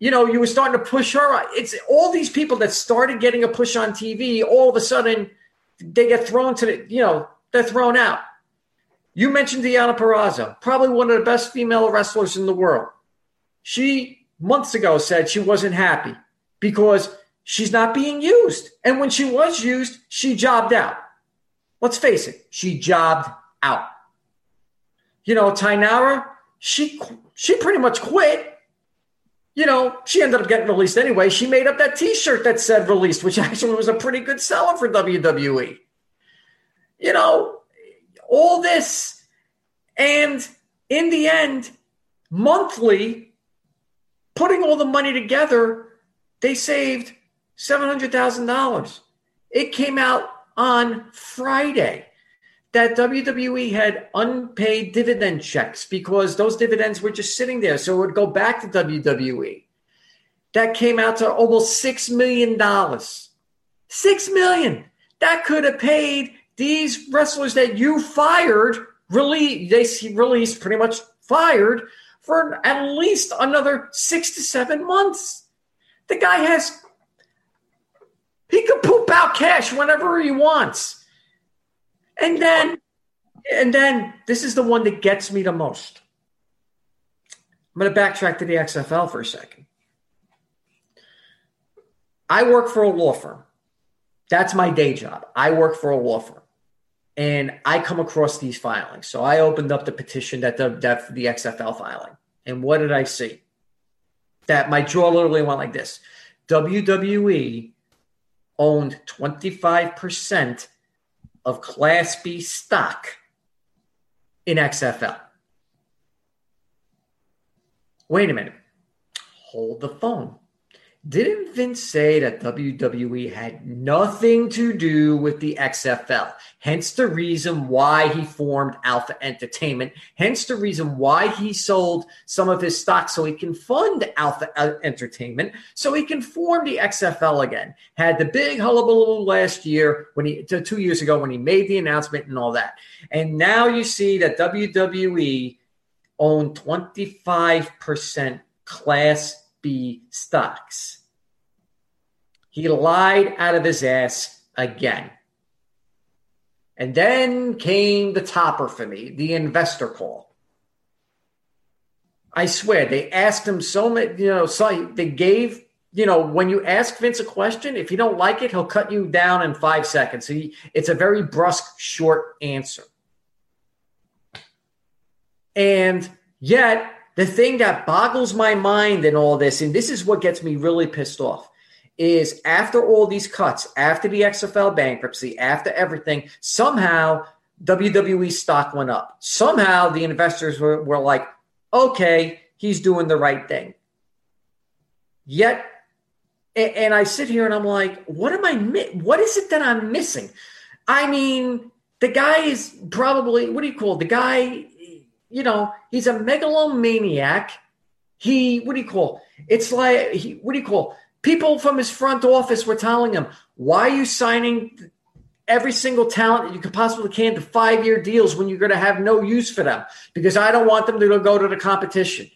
You know, you were starting to push her. It's all these people that started getting a push on TV. All of a sudden, they get thrown to the. You know, they're thrown out. You mentioned Deonna Purrazzo, probably one of the best female wrestlers in the world. She months ago said she wasn't happy because she's not being used. And when she was used, she jobbed out. Let's face it, she jobbed out. You know, Taynara, she she pretty much quit. You know, she ended up getting released anyway. She made up that T-shirt that said released, which actually was a pretty good seller for WWE. You know, all this, and in the end, monthly putting all the money together, they saved $700,000. It came out on Friday that WWE had unpaid dividend checks because those dividends were just sitting there. So it would go back to WWE. That came out to almost $6 million. 6 million. That could have paid these wrestlers that you fired, really, they released, pretty much fired for at least another six to seven months. The guy has, he could poop out cash whenever he wants. And then, and then this is the one that gets me the most. I'm going to backtrack to the XFL for a second. I work for a law firm. That's my day job. I work for a law firm and I come across these filings. So I opened up the petition that the that the XFL filing, and what did I see? That my jaw literally went like this: WWE owned twenty five percent of Class B stock in XFL. Wait a minute. Hold the phone. Didn't Vince say that WWE had nothing to do with the XFL? Hence the reason why he formed Alpha Entertainment. Hence the reason why he sold some of his stock so he can fund Alpha Entertainment, so he can form the XFL again. Had the big hullabaloo last year when he two years ago when he made the announcement and all that. And now you see that WWE owned 25% Class B stocks. He lied out of his ass again. And then came the topper for me, the investor call. I swear, they asked him so many, you know, so they gave, you know, when you ask Vince a question, if you don't like it, he'll cut you down in five seconds. He, it's a very brusque, short answer. And yet, The thing that boggles my mind in all this, and this is what gets me really pissed off, is after all these cuts, after the XFL bankruptcy, after everything, somehow WWE stock went up. Somehow the investors were, were like, okay, he's doing the right thing. Yet, and I sit here and I'm like, what am I? What is it that I'm missing? I mean, the guy is probably what do you call it? the guy? You know, he's a megalomaniac. He what do you call? It's like he, what do you call? People from his front office were telling him, "Why are you signing every single talent that you could possibly can to five year deals when you're going to have no use for them because I don't want them to go to the competition.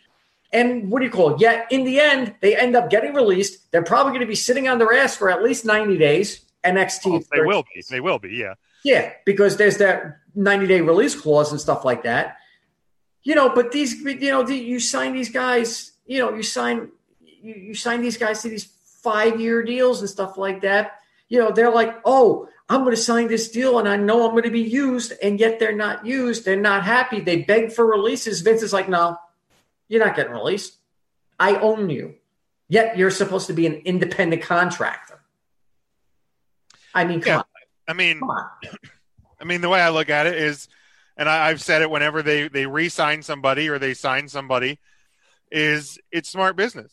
And what do you call it? Yet in the end, they end up getting released. They're probably going to be sitting on their ass for at least 90 days. NXT. Oh, they will be. They will be. Yeah. Yeah. Because there's that 90 day release clause and stuff like that. You know, but these, you know, you sign these guys, you know, you sign, you, you sign these guys to these five year deals and stuff like that. You know, they're like, oh, I'm going to sign this deal and I know I'm going to be used, and yet they're not used. They're not happy. They beg for releases. Vince is like, no, you're not getting released. I own you. Yet you're supposed to be an independent contractor. I mean, yeah. On. I mean, I mean, the way I look at it is, and I, I've said it whenever they they re-sign somebody or they sign somebody, is it's smart business.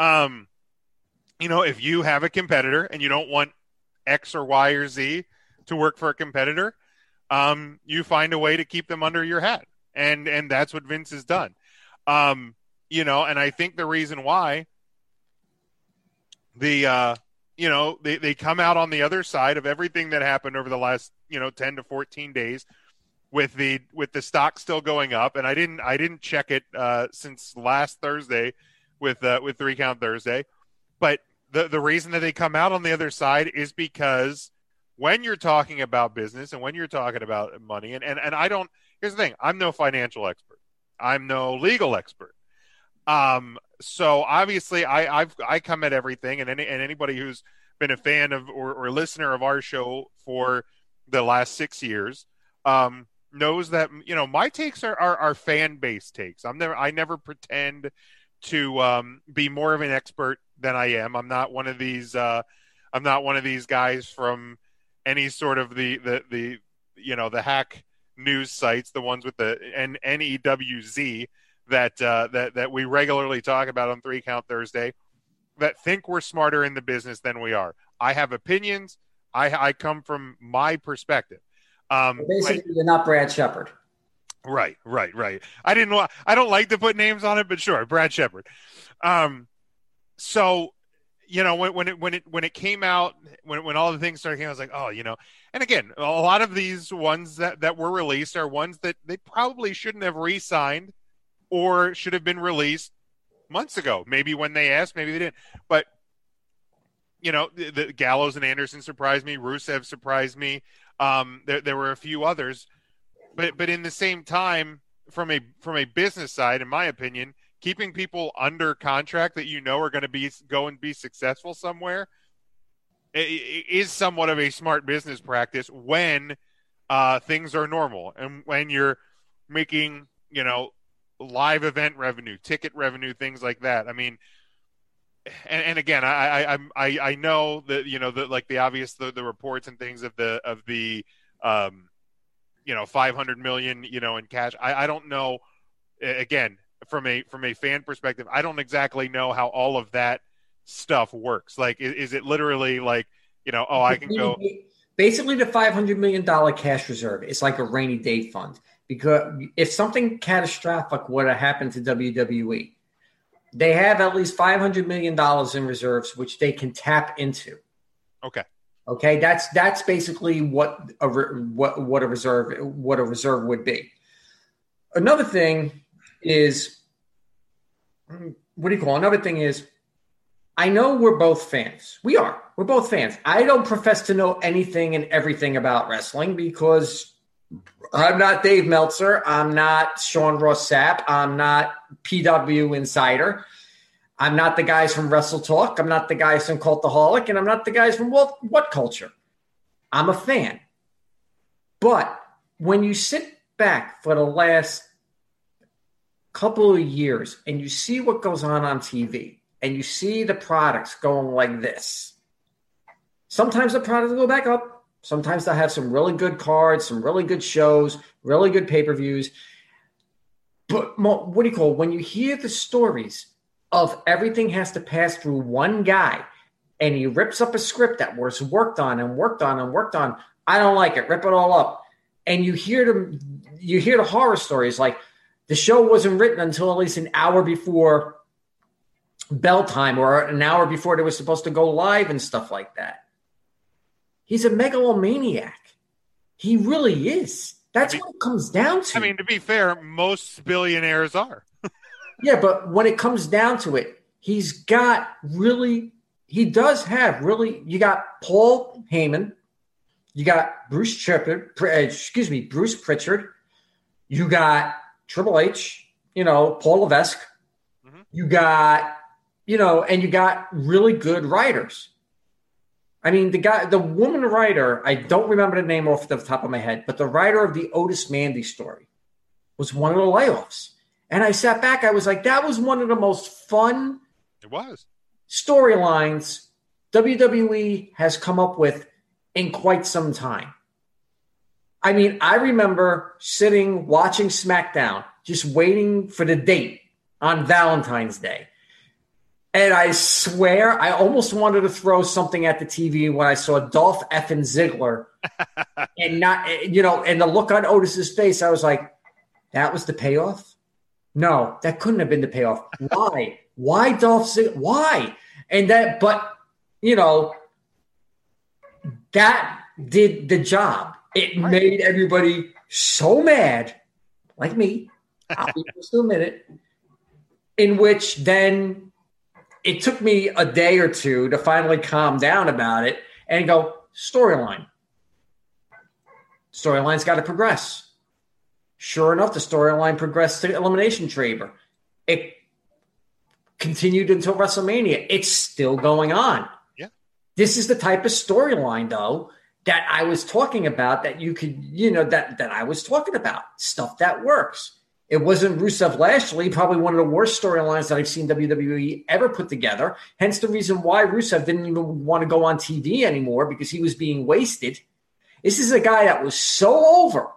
Um, you know, if you have a competitor and you don't want X or Y or Z to work for a competitor, um, you find a way to keep them under your hat, and and that's what Vince has done. Um, you know, and I think the reason why the uh, you know they they come out on the other side of everything that happened over the last you know ten to fourteen days with the with the stock still going up, and I didn't I didn't check it uh, since last Thursday with uh, with three count Thursday, but the the reason that they come out on the other side is because when you're talking about business and when you're talking about money and, and, and I don't here's the thing, I'm no financial expert. I'm no legal expert. Um so obviously I I've I come at everything and any and anybody who's been a fan of or, or listener of our show for the last six years um knows that you know my takes are, are, are fan based takes. I'm never I never pretend to um, be more of an expert than I am. I'm not one of these. Uh, I'm not one of these guys from any sort of the the the you know the hack news sites, the ones with the N N E W Z that uh, that that we regularly talk about on Three Count Thursday, that think we're smarter in the business than we are. I have opinions. I I come from my perspective. Um, Basically, I, you're not Brad Shepard. Right, right, right. I didn't want. I don't like to put names on it, but sure, Brad Shepard. Um, so you know when, when it when it when it came out when when all the things started I was like oh you know and again a lot of these ones that that were released are ones that they probably shouldn't have re-signed or should have been released months ago. Maybe when they asked maybe they didn't. But you know the, the Gallows and Anderson surprised me. Rusev surprised me. Um there there were a few others. But but in the same time from a from a business side in my opinion keeping people under contract that you know are going to be go and be successful somewhere is somewhat of a smart business practice when uh, things are normal and when you're making you know live event revenue, ticket revenue, things like that. I mean, and, and again, I, I I I know that you know the like the obvious the, the reports and things of the of the um you know 500 million you know in cash. I I don't know again from a from a fan perspective, I don't exactly know how all of that stuff works. Like, is, is it literally like you know, oh, I can go. Basically, the five hundred million dollar cash reserve is like a rainy day fund because if something catastrophic were to happen to WWE, they have at least five hundred million dollars in reserves, which they can tap into. Okay. Okay, that's that's basically what a what what a reserve what a reserve would be. Another thing is what do you call it? another thing is I know we're both fans. We are. We're both fans. I don't profess to know anything and everything about wrestling because I'm not Dave Meltzer. I'm not Sean Ross Sapp. I'm not PW Insider. I'm not the guys from Wrestle Talk. I'm not the guys from Cultaholic, and I'm not the guys from What, what Culture. I'm a fan. But when you sit back for the last couple of years and you see what goes on on TV and you see the products going like this, sometimes the products go back up. Sometimes they'll have some really good cards, some really good shows, really good pay per views. But what do you call when you hear the stories of everything has to pass through one guy and he rips up a script that was worked on and worked on and worked on. I don't like it. Rip it all up. And you hear them, you hear the horror stories like the show wasn't written until at least an hour before bell time or an hour before they were supposed to go live and stuff like that. He's a megalomaniac. He really is. That's I mean, what it comes down to. I mean, to be fair, most billionaires are. yeah, but when it comes down to it, he's got really, he does have really, you got Paul Heyman, you got Bruce Pritchard, uh, excuse me, Bruce Pritchard, you got Triple H, you know, Paul Levesque, mm-hmm. you got, you know, and you got really good writers. I mean, the guy, the woman writer, I don't remember the name off the top of my head, but the writer of the Otis Mandy story was one of the layoffs. And I sat back, I was like, that was one of the most fun it was storylines WWE has come up with in quite some time. I mean, I remember sitting watching SmackDown, just waiting for the date on Valentine's Day. And I swear, I almost wanted to throw something at the TV when I saw Dolph effing Ziggler, and not, you know, and the look on Otis's face. I was like, "That was the payoff." No, that couldn't have been the payoff. Why? Why Dolph Ziggler? Why? And that, but you know, that did the job. It right. made everybody so mad, like me. I'll be just a minute. In which then it took me a day or two to finally calm down about it and go storyline. Storyline's got to progress. Sure enough, the storyline progressed to Elimination Chamber. It continued until WrestleMania. It's still going on. Yeah. This is the type of storyline, though, that I was talking about that you could, you know, that that I was talking about. Stuff that works. It wasn't Rusev Lashley, probably one of the worst storylines that I've seen WWE ever put together. Hence the reason why Rusev didn't even want to go on TV anymore because he was being wasted. This is a guy that was so over,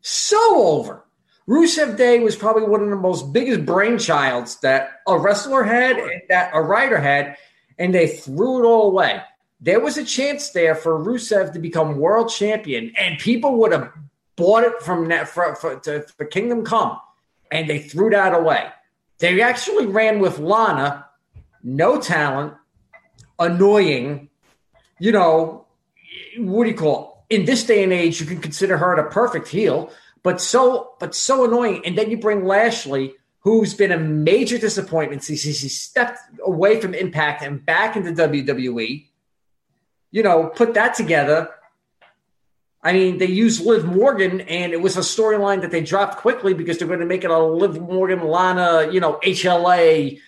so over. Rusev Day was probably one of the most biggest brainchilds that a wrestler had and that a writer had, and they threw it all away. There was a chance there for Rusev to become world champion, and people would have bought it from for, for, to, for Kingdom Come, and they threw that away. They actually ran with Lana, no talent, annoying. You know, what do you call it? In this day and age, you can consider her a perfect heel, but so but so annoying. And then you bring Lashley, who's been a major disappointment since he stepped away from Impact and back into WWE. You know, put that together I mean, they used Liv Morgan, and it was a storyline that they dropped quickly because they're going to make it a Liv Morgan, Lana, you know, HLA,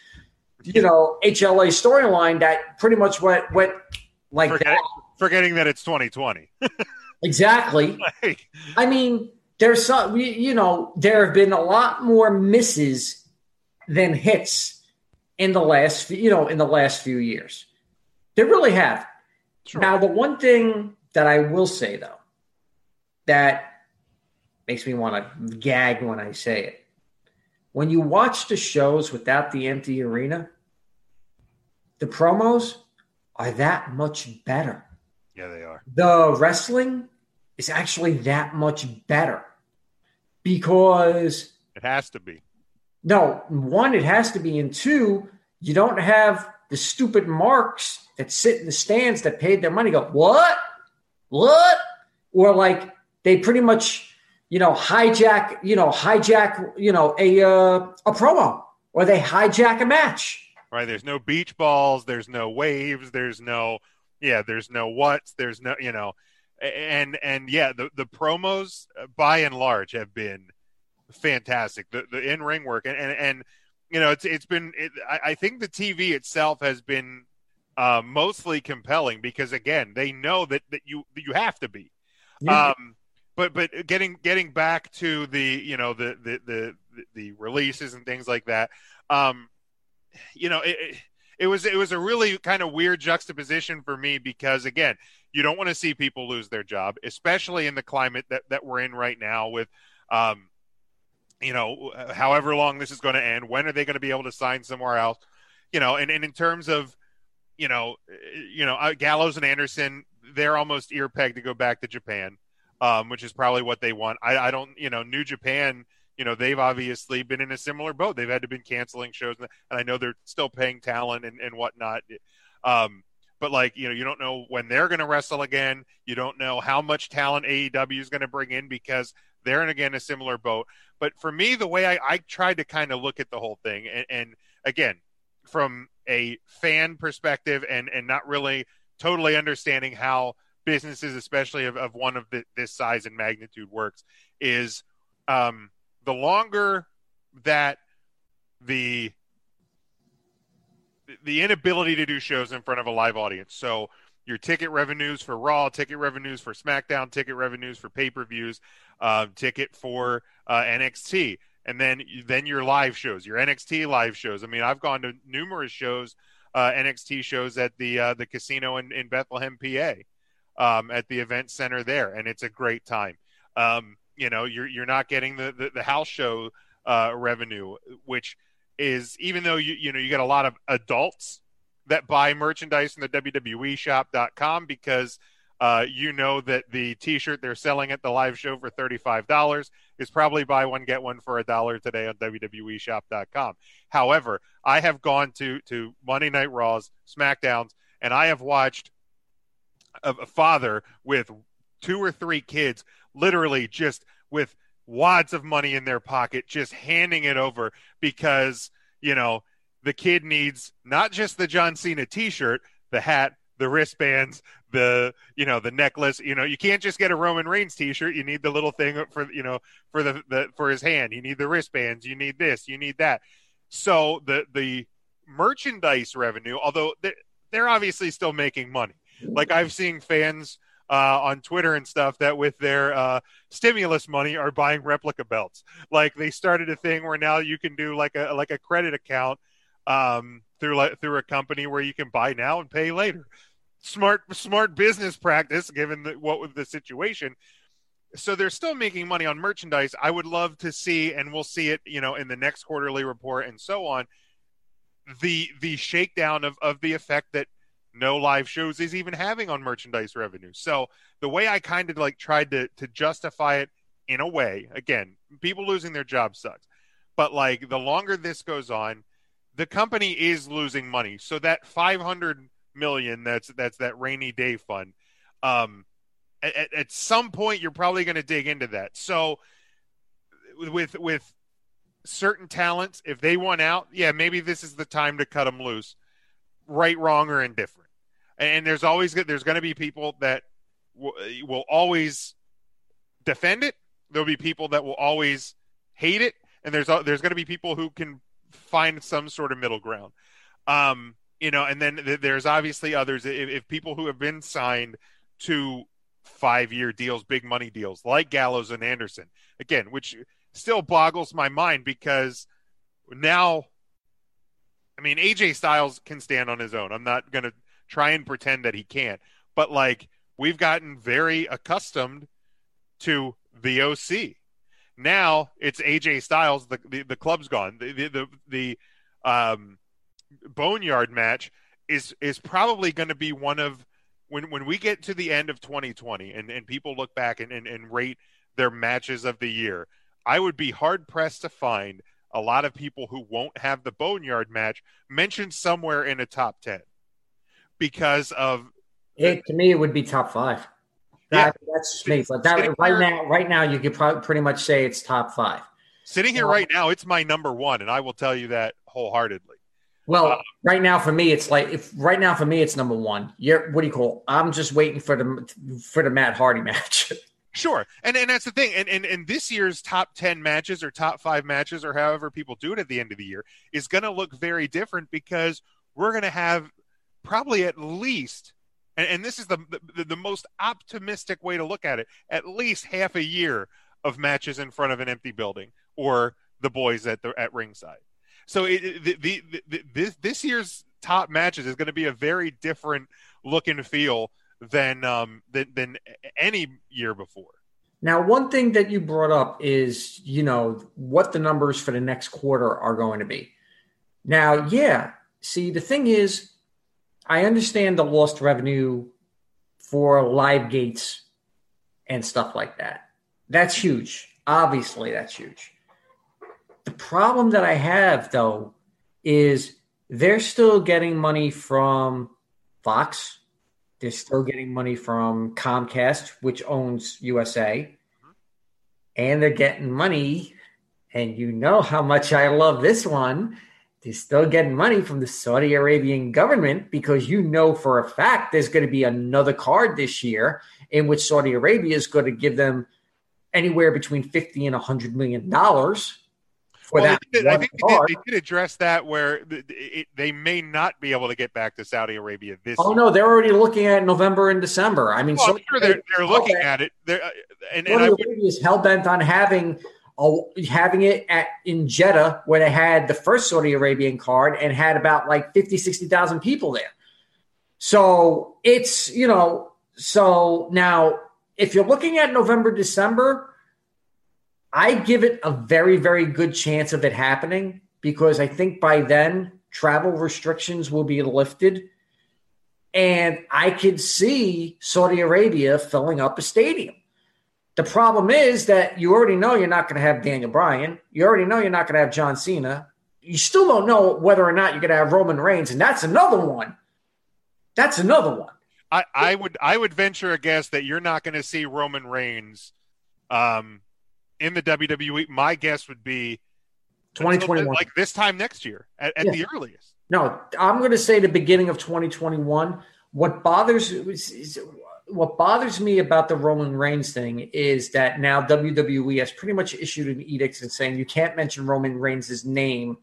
you know, HLA storyline that pretty much went went like forgetting, that. Forgetting that it's 2020. exactly. like, I mean, there's some, you know, there have been a lot more misses than hits in the last, you know, in the last few years. They really have. Sure. Now, the one thing that I will say though that makes me want to gag when I say it. When you watch the shows without the empty arena, the promos are that much better. Yeah, they are. The wrestling is actually that much better because it has to be. No, one, it has to be, and two, you don't have the stupid marks that sit in the stands that paid their money go, what? What? Or like they pretty much, you know, hijack, you know, hijack, you know, a uh, a promo or they hijack a match. Right. There's no beach balls. There's no waves. There's no, yeah. There's no what's. There's no, you know, and and yeah, the the promos uh, by and large have been fantastic. The the in ring work and and and you know it's it's been. It, I, I think the TV itself has been uh, mostly compelling because again they know that that you you have to be. Um, but but getting getting back to the you know the the the, the releases and things like that, um, you know it, it was it was a really kind of weird juxtaposition for me because again you don't want to see people lose their job especially in the climate that, that we're in right now with um, you know however long this is going to end when are they going to be able to sign somewhere else? You know and, and in terms of you know you know uh, gallows and anderson they're almost ear pegged to go back to japan um, which is probably what they want. I, I don't, you know, New Japan, you know, they've obviously been in a similar boat. They've had to been canceling shows, and I know they're still paying talent and, and whatnot. Um, but like, you know, you don't know when they're going to wrestle again. You don't know how much talent AEW is going to bring in because they're in again a similar boat. But for me, the way I, I tried to kind of look at the whole thing, and, and again, from a fan perspective, and and not really totally understanding how businesses, especially of, of one of the, this size and magnitude, works is um, the longer that the the inability to do shows in front of a live audience. So your ticket revenues for Raw, ticket revenues for SmackDown, ticket revenues for pay per views, uh, ticket for uh, NXT, and then then your live shows, your NXT live shows. I mean, I've gone to numerous shows, uh, NXT shows at the uh, the casino in, in Bethlehem, PA um, at the event center there, and it's a great time. Um, you know, you're you're not getting the the, the house show uh, revenue, which is even though you you know you get a lot of adults that buy merchandise in the WWE shop.com because uh, you know that the t-shirt they're selling at the live show for $35 is probably buy one get one for a dollar today on WWE shop.com. However, I have gone to to Monday Night Raws, SmackDowns, and I have watched a father with two or three kids, literally just with wads of money in their pocket, just handing it over because, you know, the kid needs not just the John Cena t shirt, the hat, the wristbands, the you know the necklace. You know you can't just get a Roman Reigns T-shirt. You need the little thing for you know for the, the for his hand. You need the wristbands. You need this. You need that. So the the merchandise revenue, although they're obviously still making money, like I've seen fans uh, on Twitter and stuff that with their uh, stimulus money are buying replica belts. Like they started a thing where now you can do like a like a credit account um, through like through a company where you can buy now and pay later. Smart smart business practice given the, what was the situation. So they're still making money on merchandise. I would love to see, and we'll see it, you know, in the next quarterly report and so on. The the shakedown of of the effect that no live shows is even having on merchandise revenue. So the way I kind of like tried to to justify it in a way, again, people losing their job sucks. But like the longer this goes on, the company is losing money. So that 500 million that's that's that rainy day fund um at, at some point you're probably going to dig into that. So with with certain talents if they want out, yeah, maybe this is the time to cut them loose. Right, wrong or indifferent and there's always there's going to be people that will, will always defend it. There'll be people that will always hate it, and there's there's going to be people who can find some sort of middle ground. Um, you know, and then there's obviously others. If, if people who have been signed to five year deals, big money deals, like Gallows and Anderson, again, which still boggles my mind because now, I mean, AJ Styles can stand on his own. I'm not going to try and pretend that he can't. But like we've gotten very accustomed to the OC. Now it's AJ Styles. The the, the club's gone. The the the, the um, Boneyard match is is probably going to be one of when when we get to the end of 2020 and, and people look back and, and, and rate their matches of the year, I would be hard pressed to find a lot of people who won't have the Boneyard match mentioned somewhere in a top 10 because of it. To me, it would be top five. That, yeah. That's me. But that, right now, right now, you could probably pretty much say it's top five. Sitting here right now, it's my number one, and I will tell you that wholeheartedly. Well, uh, right now for me, it's like if right now for me, it's number one. You're what do you call? I'm just waiting for the for the Matt Hardy match. Sure, and and that's the thing. And, and and this year's top ten matches or top five matches or however people do it at the end of the year is going to look very different because we're going to have probably at least and, and this is the, the the most optimistic way to look at it. At least half a year of matches in front of an empty building, or the boys at the at ringside. So it, the, the, the, this this year's top matches is going to be a very different look and feel than um than, than any year before. Now, one thing that you brought up is, you know, what the numbers for the next quarter are going to be. Now, yeah, see, the thing is, I understand the lost revenue for live gates and stuff like that. That's huge. Obviously, that's huge. The problem that I have, though, is they're still getting money from Fox, they're still getting money from Comcast, which owns USA. And they're getting money, and you know how much I love this one. They're still getting money from the Saudi Arabian government because you know for a fact there's going to be another card this year in which Saudi Arabia is going to give them anywhere between 50 and 100 million dollars for Well, that. they did, I think they did, they did address that where th- it, they may not be able to get back to Saudi Arabia this Oh year. no, they're already looking at November and December. I mean, Well, Saudi sure they're, they're looking at it. They're, uh, and, and Saudi would, Arabia is hell bent on having having it at in Jeddah, where they had the first Saudi Arabian card and had about like 50, 60,000 people there. So it's you know, so now if you're looking at November, December, I give it a very, very good chance of it happening because I think by then travel restrictions will be lifted. And I could see Saudi Arabia filling up a stadium. The problem is that you already know you're not going to have Daniel Bryan. You already know you're not going to have John Cena. You still don't know whether or not you're going to have Roman Reigns. And that's another one. That's another one. I, I would I would venture a guess that you're not going to see Roman Reigns um, in the WWE. My guess would be 2021. like this time next year at, at Yeah. the earliest. No, I'm going to say the beginning of 2021. What bothers is- is- what bothers me about the Roman Reigns thing is that now WWE has pretty much issued an edict and saying you can't mention Roman Reigns' name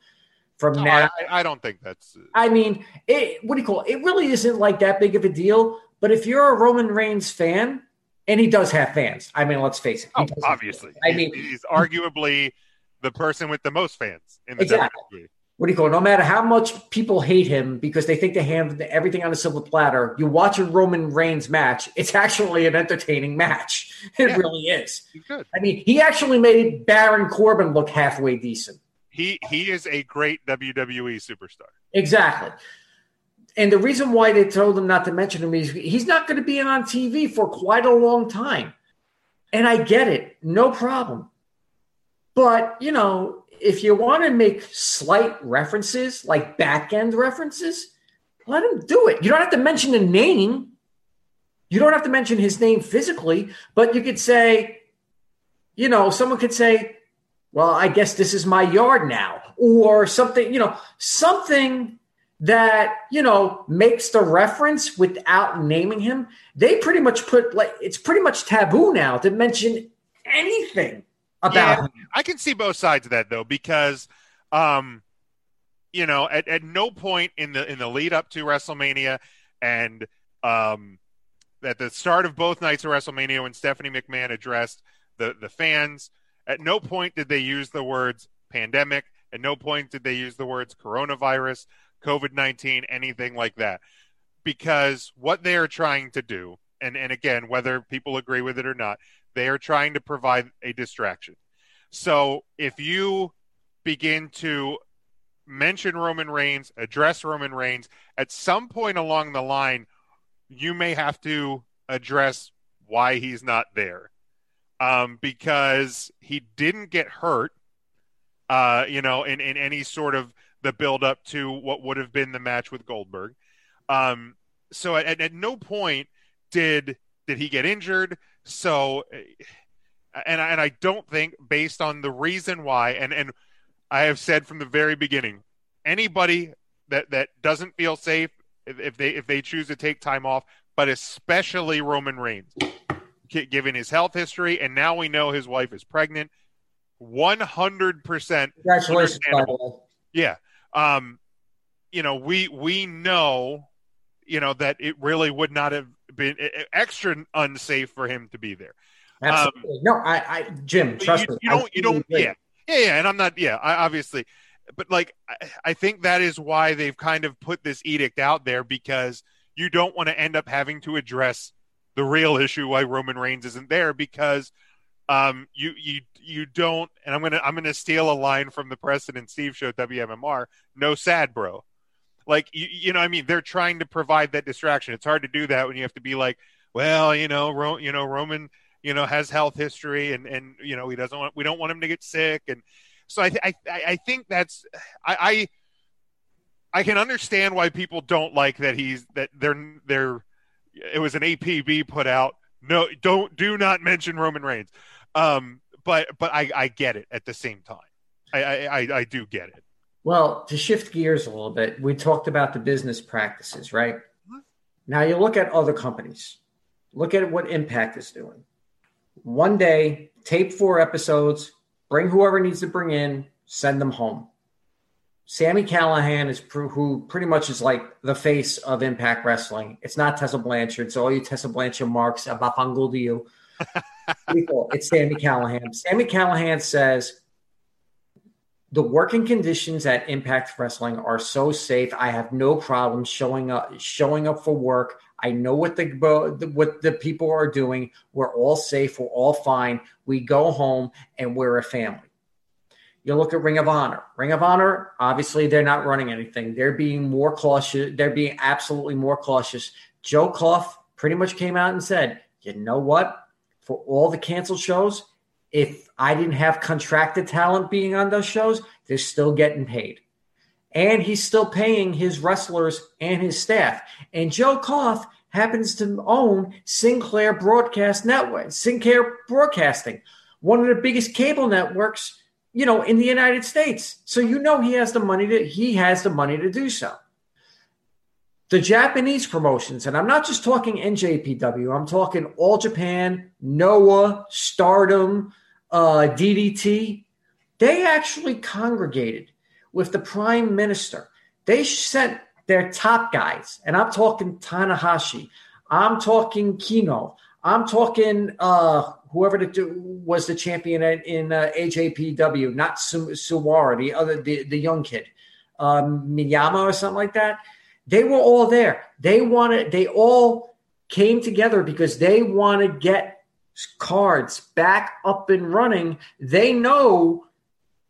from No, now. I, I don't think that's. I mean, it, what do you call it? It really isn't like that big of a deal. But if you're a Roman Reigns fan, and he does have fans, I mean, let's face it. Oh, obviously. I mean- he's arguably the person with the most fans in the Exactly. WWE. What do you call it? No matter how much people hate him because they think they have everything on a silver platter, you watch a Roman Reigns match, it's actually an entertaining match. It Yeah. really is. Good. I mean, he actually made Baron Corbin look halfway decent. He he is a great WWE superstar. Exactly. And the reason why they told him not to mention him is he's not going to be on TV for quite a long time. And I get it, no problem. But, you know, if you want to make slight references, like back end references, let him do it. You don't have to mention a name. You don't have to mention his name physically, but you could say, you know, someone could say, well, I guess this is my yard now, or something, you know, something that, you know, makes the reference without naming him. They pretty much put like it's pretty much taboo now to mention anything about Yeah. him. I can see both sides of that though, because um, you know, at, at no point in the in the lead up to WrestleMania and um at the start of both nights of WrestleMania when Stephanie McMahon addressed the the fans, at no point did they use the words pandemic, at no point did they use the words coronavirus, COVID nineteen, anything like that. Because what they are trying to do, and, and again, whether people agree with it or not, they are trying to provide a distraction. So if you begin to mention Roman Reigns, address Roman Reigns, at some point along the line, you may have to address why he's not there. Um, because he didn't get hurt, uh, you know, in, in any sort of the build up to what would have been the match with Goldberg. Um, so at, at no point did did he get injured. So, and I, and I don't think based on the reason why, and and I have said from the very beginning, anybody that that doesn't feel safe if, if they if they choose to take time off, but especially Roman Reigns, given his health history, and now we know his wife is pregnant. One hundred percent Congratulations, by the way. yeah. Um, you know, we we know you know, that it really would not have been extra unsafe for him to be there. Absolutely. no, I, I, Jim, trust you, me. you don't, you don't, yeah, yeah, yeah. And I'm not, yeah, I, obviously, but like, I, I think that is why they've kind of put this edict out there because you don't want to end up having to address the real issue why Roman Reigns isn't there because um, you you you don't. And I'm gonna I'm gonna steal a line from the Preston and Steve show WMMR. No sad, bro. Like you, you know, I mean, they're trying to provide that distraction. It's hard to do that when you have to be like, well, you know, Ro- you know, Roman, you know, has health history, and and you know, he doesn't want, we don't want him to get sick, and so I th- I I think that's I. I I can understand why people don't like that he's that they're they're it was an APB put out. No, don't do not mention Roman Reigns. Um, but but I I get it at the same time. I I I, I do get it. Well, to shift gears a little bit, we talked about the business practices, right? Uh-huh. Now you look at other companies. Look at what Impact is doing. One day, tape four episodes, bring whoever needs to bring in, send them home. Sami Callihan is pr- who pretty much is like the face of Impact Wrestling. It's not Tessa Blanchard, so all you Tessa Blanchard marks, abafango to you. People, it's Sami Callihan. Sami Callihan says the working conditions at Impact Wrestling are so safe. I have no problem showing up showing up for work. I know what the what the people are doing. We're all safe. We're all fine. We go home and we're a family. You look at Ring of Honor. Ring of Honor, obviously, they're not running anything. They're being more cautious. They're being absolutely more cautious. Joe Koff pretty much came out and said, "You know what? For all the canceled shows, if I didn't have contracted talent being on those shows, they're still getting paid. And he's still paying his wrestlers and his staff. And Joe Koff happens to own Sinclair Broadcast Network, Sinclair Broadcasting, one of the biggest cable networks, you know, in the United States. So you know he has the money to he has the money to do so. The Japanese promotions, and I'm not just talking NJPW, I'm talking All Japan, Noah, Stardom, uh, DDT, they actually congregated with the prime minister. They sent their top guys, and I'm talking Tanahashi, I'm talking Kino, I'm talking uh, whoever the, was the champion in, in uh, AJPW, not Su- Suwama, the other the, the young kid, um, Miyama or something like that. They were all there. They wanted. They all came together because they want to get cards back up and running. They know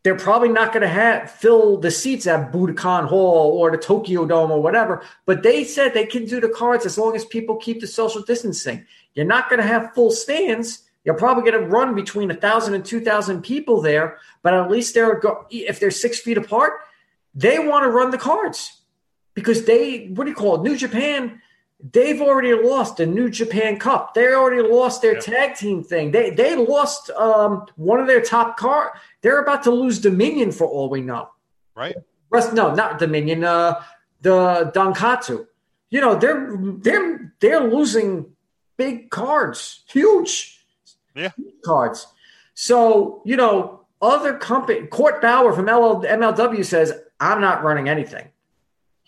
they're probably not going to have fill the seats at Budokan Hall or the Tokyo Dome or whatever. But they said they can do the cards as long as people keep the social distancing. You're not going to have full stands. You're probably going to run between a thousand and two thousand people there, but at least they're go- if they're six feet apart, they want to run the cards because they what do you call it? New Japan. They've already lost the New Japan Cup. They already lost their tag team thing. They they lost um, one of their top car. They're about to lose Dominion for all we know. Right? Rest, no, not Dominion. Uh, the Donkatsu. You know they're they're they're losing big cards, huge, Yeah. cards. So you know other company. Court Bauer from LL, MLW says I'm not running anything.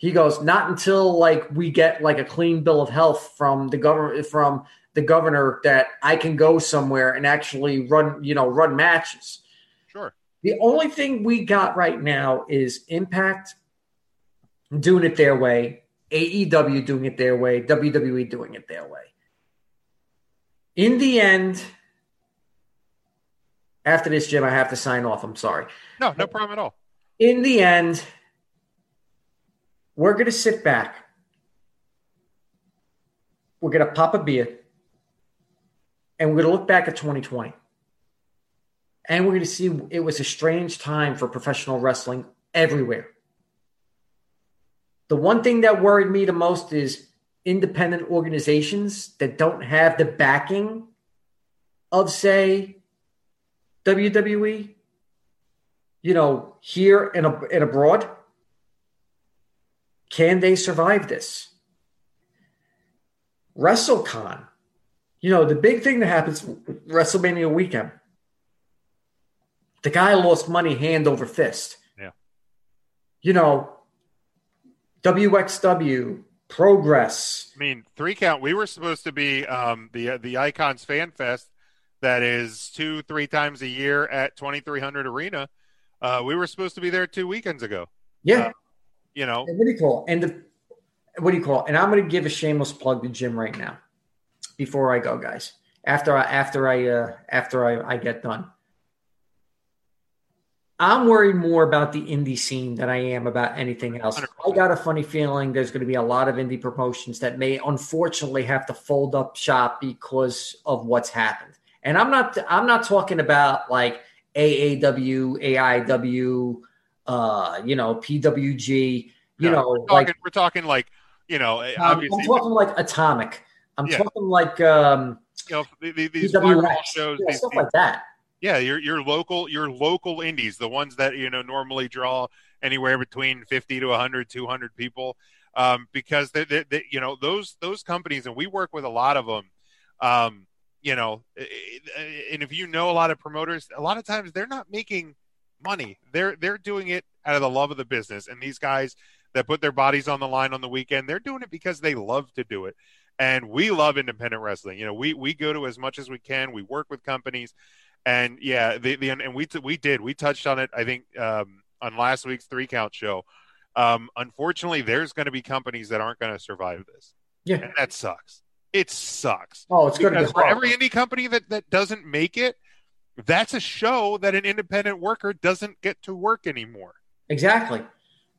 He goes not until like we get like a clean bill of health from the government from the governor that I can go somewhere and actually run you know run matches. Sure. The only thing we got right now is Impact doing it their way, AEW doing it their way, WWE doing it their way. In the end, after this, Jim, I have to sign off. I'm sorry. No, no problem at all. In the end, we're going to sit back. We're going to pop a beer. And we're going to look back at 2020. And we're going to see it was a strange time for professional wrestling everywhere. The one thing that worried me the most is independent organizations that don't have the backing of, say, WWE, you know, here and, and abroad. Can they survive this? WrestleCon, you know, the big thing that happens WrestleMania weekend, the guy lost money hand over fist. Yeah. You know, WXW, progress. I mean, three count. We were supposed to be um, the the Icons Fan Fest, that is two three times a year at twenty three hundred Arena. Uh, we were supposed to be there two weekends ago. Yeah, Uh, you know, And what do you call? And the, what do you call? And I'm going to give a shameless plug to Jim right now, before I go, guys. After I after I uh, after I, I get done, I'm worried more about the indie scene than I am about anything else. I got a funny feeling there's going to be a lot of indie promotions that may unfortunately have to fold up shop because of what's happened. And I'm not I'm not talking about like AAW, AIW, uh, you know, PWG, you no, know, we're talking, like we're talking like you know, um, I'm talking like Atomic. I'm Yeah. talking like um, you know, the- the- these viral shows, yeah, these- stuff these- like that. Yeah, your your local your local indies, the ones that you know normally draw anywhere between 50 to 100 200 people um, because they, they, they you know those those companies and we work with a lot of them um, you know and if you know a lot of promoters a lot of times they're not making money they're they're doing it out of the love of the business and these guys that put their bodies on the line on the weekend they're doing it because they love to do it and we love independent wrestling you know we we go to as much as we can we work with companies and yeah, the, the and we we did we touched on it. I think um, on last week's three count show. Um, unfortunately, there's going to be companies that aren't going to survive this, Yeah. and that sucks. It sucks. Oh, it's going to be for every indie company that that doesn't make it, that's a show that an independent worker doesn't get to work anymore. Exactly.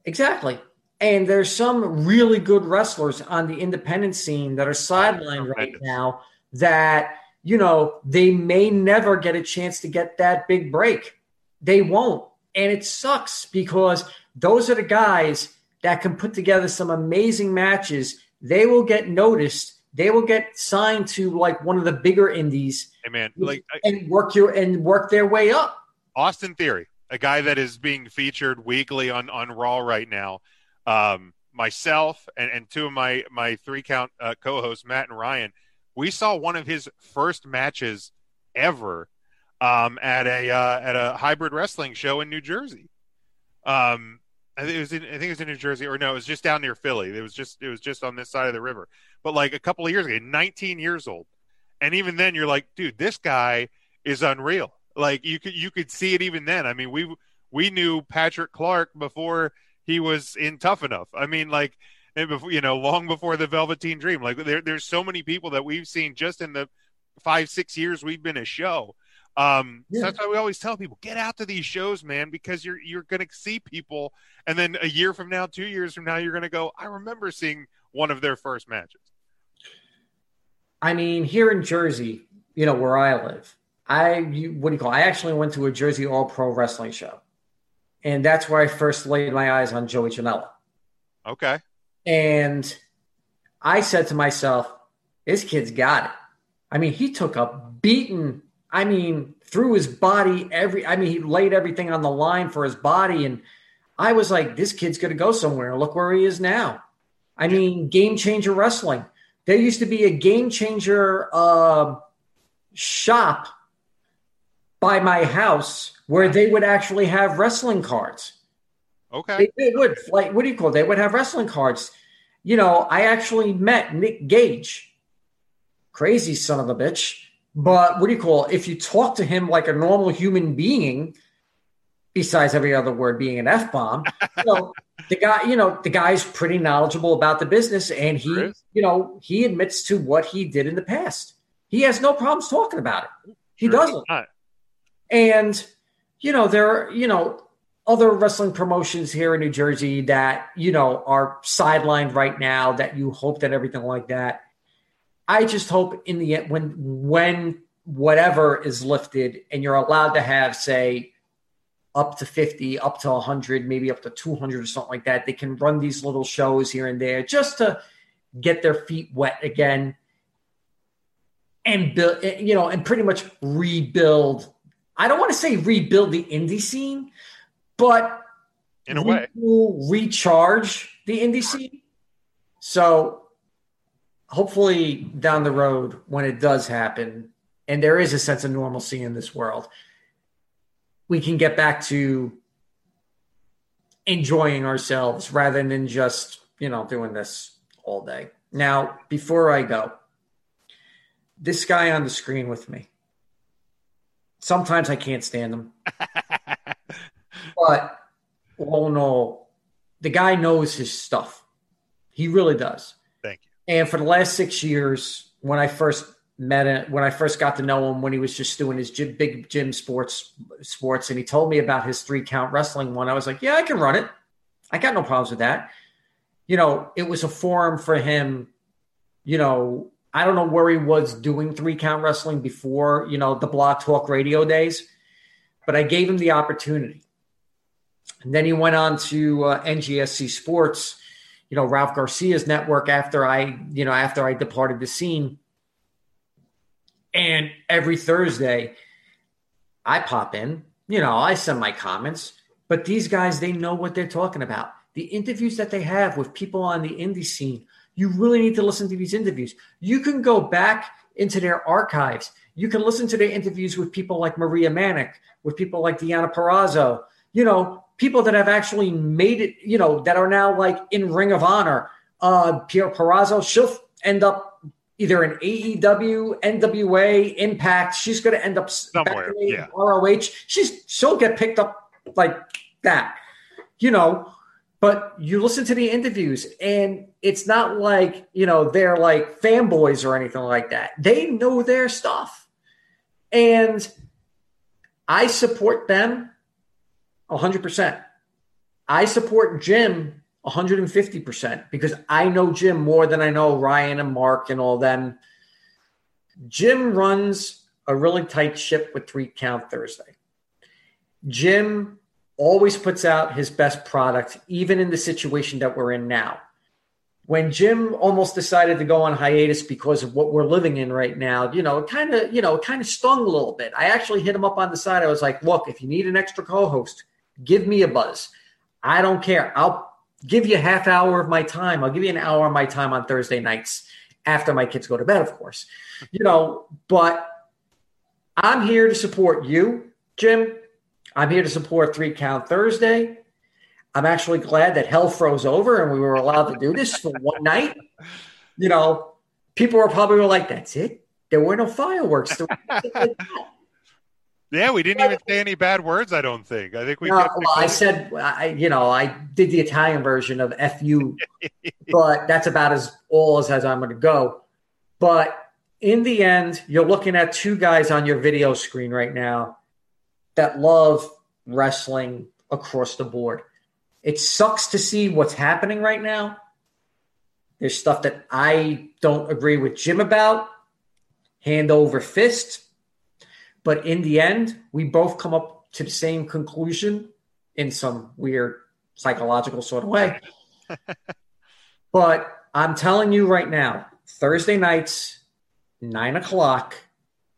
Exactly. And there's some really good wrestlers on the independent scene that are sidelined right now that, you know, they may never get a chance to get that big break. They won't. And it sucks because those are the guys that can put together some amazing matches. They will get noticed. They will get signed to like one of the bigger indies Hey man, like I- and work your and work their way up. Austin Theory, a guy that is being featured weekly on on Raw right now. Um, myself and, and two of my my three count uh, co-hosts, Matt and Ryan, we saw one of his first matches ever um, at a uh, at a hybrid wrestling show in New Jersey. Um, I think it was in I think it was in New Jersey, or no, it was just down near Philly. It was just it was just on this side of the river. But like a couple of years ago, 19 years old, and even then, you're like, dude, this guy is unreal. Like you could you could see it even then. I mean, we we knew Patrick Clark before he was in Tough Enough. I mean, like before you know, long before the Velveteen Dream. Like there, there's so many people that we've seen just in the five six years we've been a show. Um, so that's why we always tell people get out to these shows, man, because you're you're going to see people, and then a year from now, two years from now, you're going to go. I remember seeing one of their first matches. I mean, here in Jersey, you know, where I live, I you, what do you call? It? I actually went to a Jersey All Pro Wrestling show, and that's where I first laid my eyes on Joey Janela. Okay, And I said to myself, "This kid's got it." I mean, he took a beating. I mean, through his body, every. I mean, he laid everything on the line for his body, and I was like, "This kid's going to go somewhere." Look where he is now. I mean, game changer wrestling. There used to be a game changer uh, shop by my house where they would actually have wrestling cards. okay, They, they would like what do you call? it? They would have wrestling cards. You know, I actually met Nick Gage, crazy son of a bitch. But what do you call? it? If you talk to him like a normal human being, besides every other word being an f bomb, you know, the guy, you know, the guy's pretty knowledgeable about the business, and he, Sure you know, he admits to what he did in the past. He has no problems talking about it. He Sure doesn't. And, you know, there are, you know, other wrestling promotions here in New Jersey that, you know, are sidelined right now that you hope that everything like that. I just hope in the end when when whatever is lifted and you're allowed to have, say, up to 50, up to 100, maybe up to 200 or something like that, they can run these little shows here and there just to get their feet wet again and build, you know, and pretty much rebuild. I don't want to say rebuild the indie scene, but in a way. recharge the indie scene. So hopefully down the road, when it does happen, and there is a sense of normalcy in this world, we can get back to enjoying ourselves rather than just, you know, doing this all day. Now, before I go, this guy on the screen with me. Sometimes I can't stand him. but all in all, the guy knows his stuff. He really does. And for the last six years, when I first met him, when I first got to know him, when he was just doing his gym, big gym sports, sports, and he told me about his three count wrestling one, I was like, yeah, I can run it. I got no problems with that. You know, it was a forum for him. You know, I don't know where he was doing three count wrestling before, you know, the Blog Talk Radio days, but I gave him the opportunity. And then he went on to uh, NGSC Sports, you know, Ralph Garcia's network after I, you know, after I departed the scene. And every Thursday, I pop in, you know, I send my comments, but these guys, they know what they're talking about. The interviews that they have with people on the indie scene, you really need to listen to these interviews. You can go back into their archives. You can listen to their interviews with people like Maria Manic, with people like Deonna Purrazzo, you know, people that have actually made it, you know, that are now like in Ring of Honor. Uh, Pierre Purrazzo, she'll end up either in AEW, NWA, Impact. She's going to end up Somewhere, yeah. ROH. She's she'll get picked up like that, you know. But you listen to the interviews, and it's not like you know they're like fanboys or anything like that. They know their stuff, and I support them 100%. I support Jim 150% because I know Jim more than I know Ryan and Mark and all them. Jim runs a really tight ship with three count Thursday. Jim always puts out his best product, even in the situation that we're in now. When Jim almost decided to go on hiatus because of what we're living in right now, you know, it kind of, you know, it kind of stung a little bit. I actually hit him up on the side. I was like, look, if you need an extra co-host, give me a buzz. I don't care. I'll give you a half hour of my time. I'll give you an hour of my time on Thursday nights after my kids go to bed, of course. You know, but I'm here to support you, Jim. I'm here to support Three Count Thursday. I'm actually glad that hell froze over and we were allowed to do this for one night. You know, people were probably like, "That's it." There were no fireworks. Yeah, we didn't even say any bad words. I don't think. I think we. No, well, I said, I, you know, I did the Italian version of "fu," but that's about as all as, as I'm going to go. But in the end, you're looking at two guys on your video screen right now that love wrestling across the board. It sucks to see what's happening right now. There's stuff that I don't agree with Jim about, hand over fist. But in the end, we both come up to the same conclusion in some weird psychological sort of way. but I'm telling you right now, Thursday nights, nine o'clock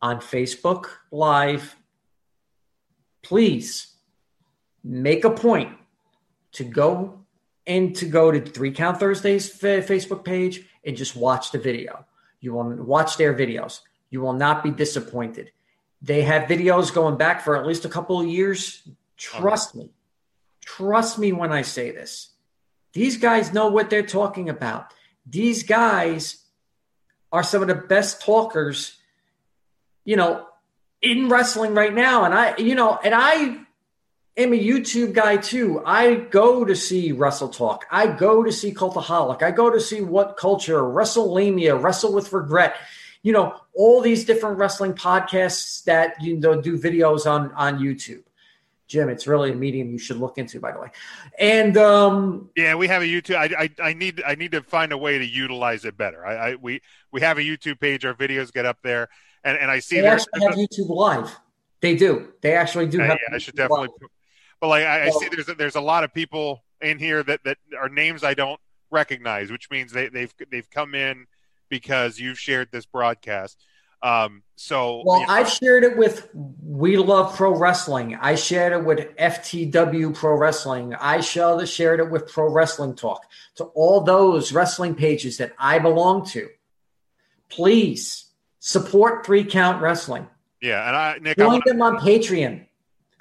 on Facebook Live, please make a point to go and to go to Three Count Thursdays fa- Facebook page and just watch the video. You will watch their videos. You will not be disappointed. They have videos going back for at least a couple of years. Trust me. Trust me when I say this. These guys know what they're talking about. These guys are some of the best talkers, you know, in wrestling right now. And I, you know, and I am a YouTube guy too. I go to see Wrestle Talk. I go to see Cultaholic. I go to see What Culture, WrestleLamia, Wrestle with Regret. You know, all these different wrestling podcasts that you know do videos on on YouTube. Jim, it's really a medium you should look into, by the way. And um, Yeah, we have a YouTube. I, I, I need I need to find a way to utilize it better. I, I we we have a YouTube page. Our videos get up there, and, and I see they actually have YouTube Live. They do. They actually do Yeah, have. yeah, I should YouTube definitely. Live. But like I, I see, there's a, there's a lot of people in here that that are names I don't recognize, which means they, they've they've come in because you've shared this broadcast. Um, so Well, you know, I've shared it with We Love Pro Wrestling. I shared it with FTW Pro Wrestling. I shared shared it with Pro Wrestling Talk. To all those wrestling pages that I belong to, please support Three Count Wrestling. yeah, and I Nick, I wanna, them on Patreon.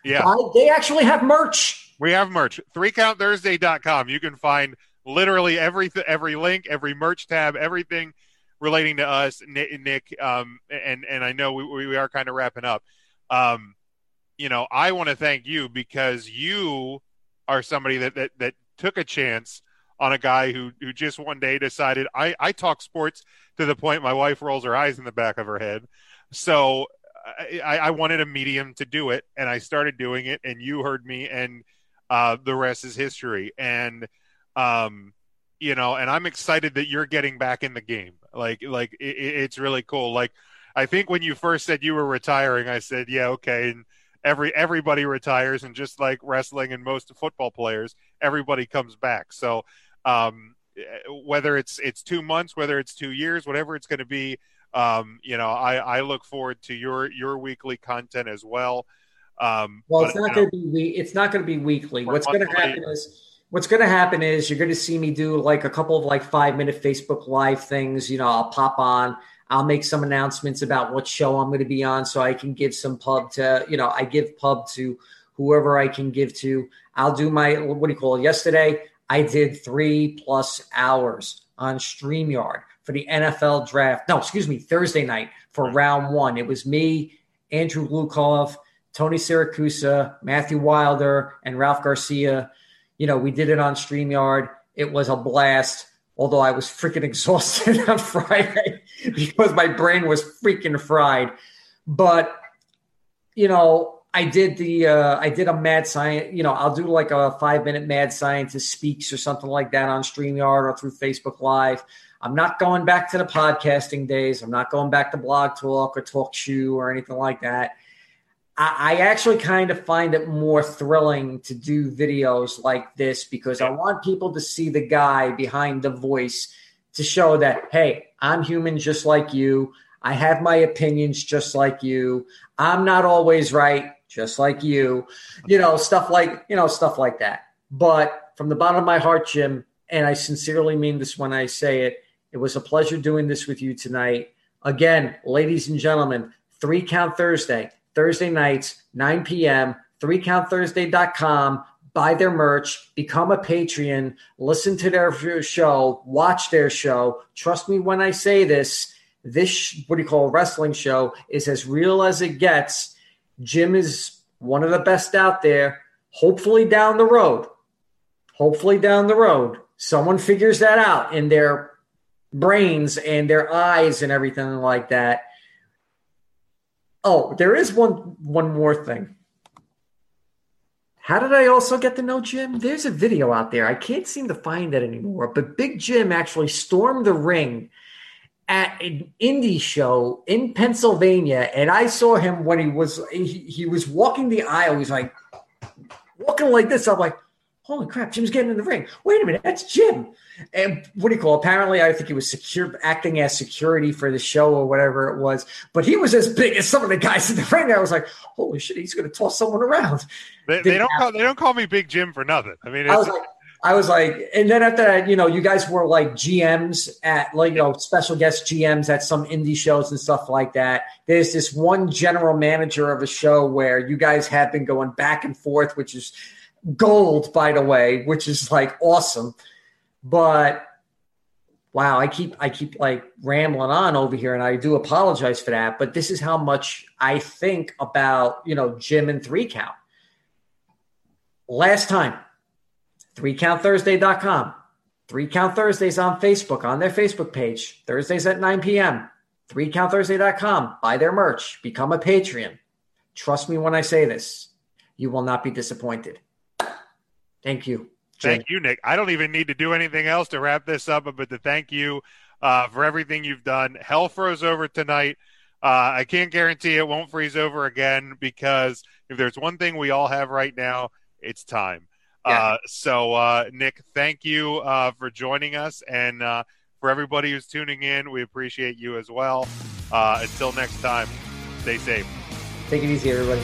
yeah, Buy- they actually have merch. we have merch. Threecountthursday.com. You can find literally every every link, every merch tab, everything relating to us, Nick. Um, and and I know we we are kind of wrapping up. Um, you know, I want to thank you because you are somebody that that that took a chance on a guy who who just one day decided I I talk sports to the point my wife rolls her eyes in the back of her head. So I, I wanted a medium to do it, and I started doing it, and you heard me, and uh, the rest is history. And um, you know, and I'm excited that you're getting back in the game. Like, like it, it's really cool. Like, I think when you first said you were retiring, I said, yeah, okay. And every everybody retires, and just like wrestling and most football players, everybody comes back. So, um, whether it's it's two months, whether it's two years, whatever it's going to be, um, you know, I, I look forward to your your weekly content as well. Um, well, it's not going to be it's not going to be weekly. What's going to happen is what's going to happen is you're going to see me do like a couple of like five minute Facebook live things. You know, I'll pop on. I'll make some announcements about what show I'm going to be on, so I can give some pub to you know I give pub to whoever I can give to. I'll do my what do you call it? Yesterday I did three plus hours on Streamyard for the NFL draft. No, excuse me, Thursday night for round one. It was me, Andrew Glukov, Tony Siracusa, Matthew Wilder, and Ralph Garcia. You know, we did it on StreamYard. It was a blast, although I was freaking exhausted on Friday because my brain was freaking fried. But, you know, I did the uh, I did a mad science. You know, I'll do like a five minute mad scientist speaks or something like that on Streamyard or through Facebook Live. I'm not going back to the podcasting days. I'm not going back to Blog Talk or Talk Shoe or anything like that. I, I actually kind of find it more thrilling to do videos like this because I want people to see the guy behind the voice to show that hey, I'm human just like you. I have my opinions just like you. I'm not always right just like you, you know, stuff like, you know, stuff like that. But from the bottom of my heart, Jim, and I sincerely mean this when I say it, it was a pleasure doing this with you tonight. Again, ladies and gentlemen, Three Count Thursday, Thursday nights, 9 p.m., threecountthursday.com. Buy their merch, become a Patreon, listen to their show, watch their show. Trust me when I say this, this, what do you call a wrestling show, is as real as it gets Jim is one of the best out there. Hopefully, down the road, hopefully, down the road, someone figures that out in their brains and their eyes and everything like that. Oh, there is one one more thing. How did I also get to know Jim? There's a video out there. I can't seem to find it anymore. But Big Jim actually stormed the ring at an indie show in Pennsylvania, and I saw him when he was he, he was walking the aisle. He's like walking like this. I'm like, holy crap, Jim's getting in the ring. Wait a minute, that's Jim. And what do you call? It? Apparently, I think he was secure acting as security for the show or whatever it was. But he was as big as some of the guys in the ring. I was like, holy shit, he's going to toss someone around. They, they don't call, they don't call me Big Jim for nothing. I mean, I was like, I was like, and then after that, you know, you guys were like GMs at like, you know, special guest GMs at some indie shows and stuff like that. There's this one general manager of a show where you guys have been going back and forth, which is gold, by the way, which is like awesome. But wow, I keep I keep like rambling on over here, and I do apologize for that. But this is how much I think about you know Jim and three count. Last time 3countthursday.com. Three Count Thursdays on Facebook, on their Facebook page, Thursdays at 9 p.m. 3countthursday.com. Buy their merch, become a Patreon. Trust me when I say this, you will not be disappointed. Thank you. Jim. Thank you, Nick. I don't even need to do anything else to wrap this up, but to thank you uh, for everything you've done. Hell froze over tonight. Uh, I can't guarantee it won't freeze over again because if there's one thing we all have right now, it's time. Yeah. Uh, so, uh, Nick, thank you uh, for joining us. And uh, for everybody who's tuning in, we appreciate you as well. Uh, until next time, stay safe. Take it easy, everybody.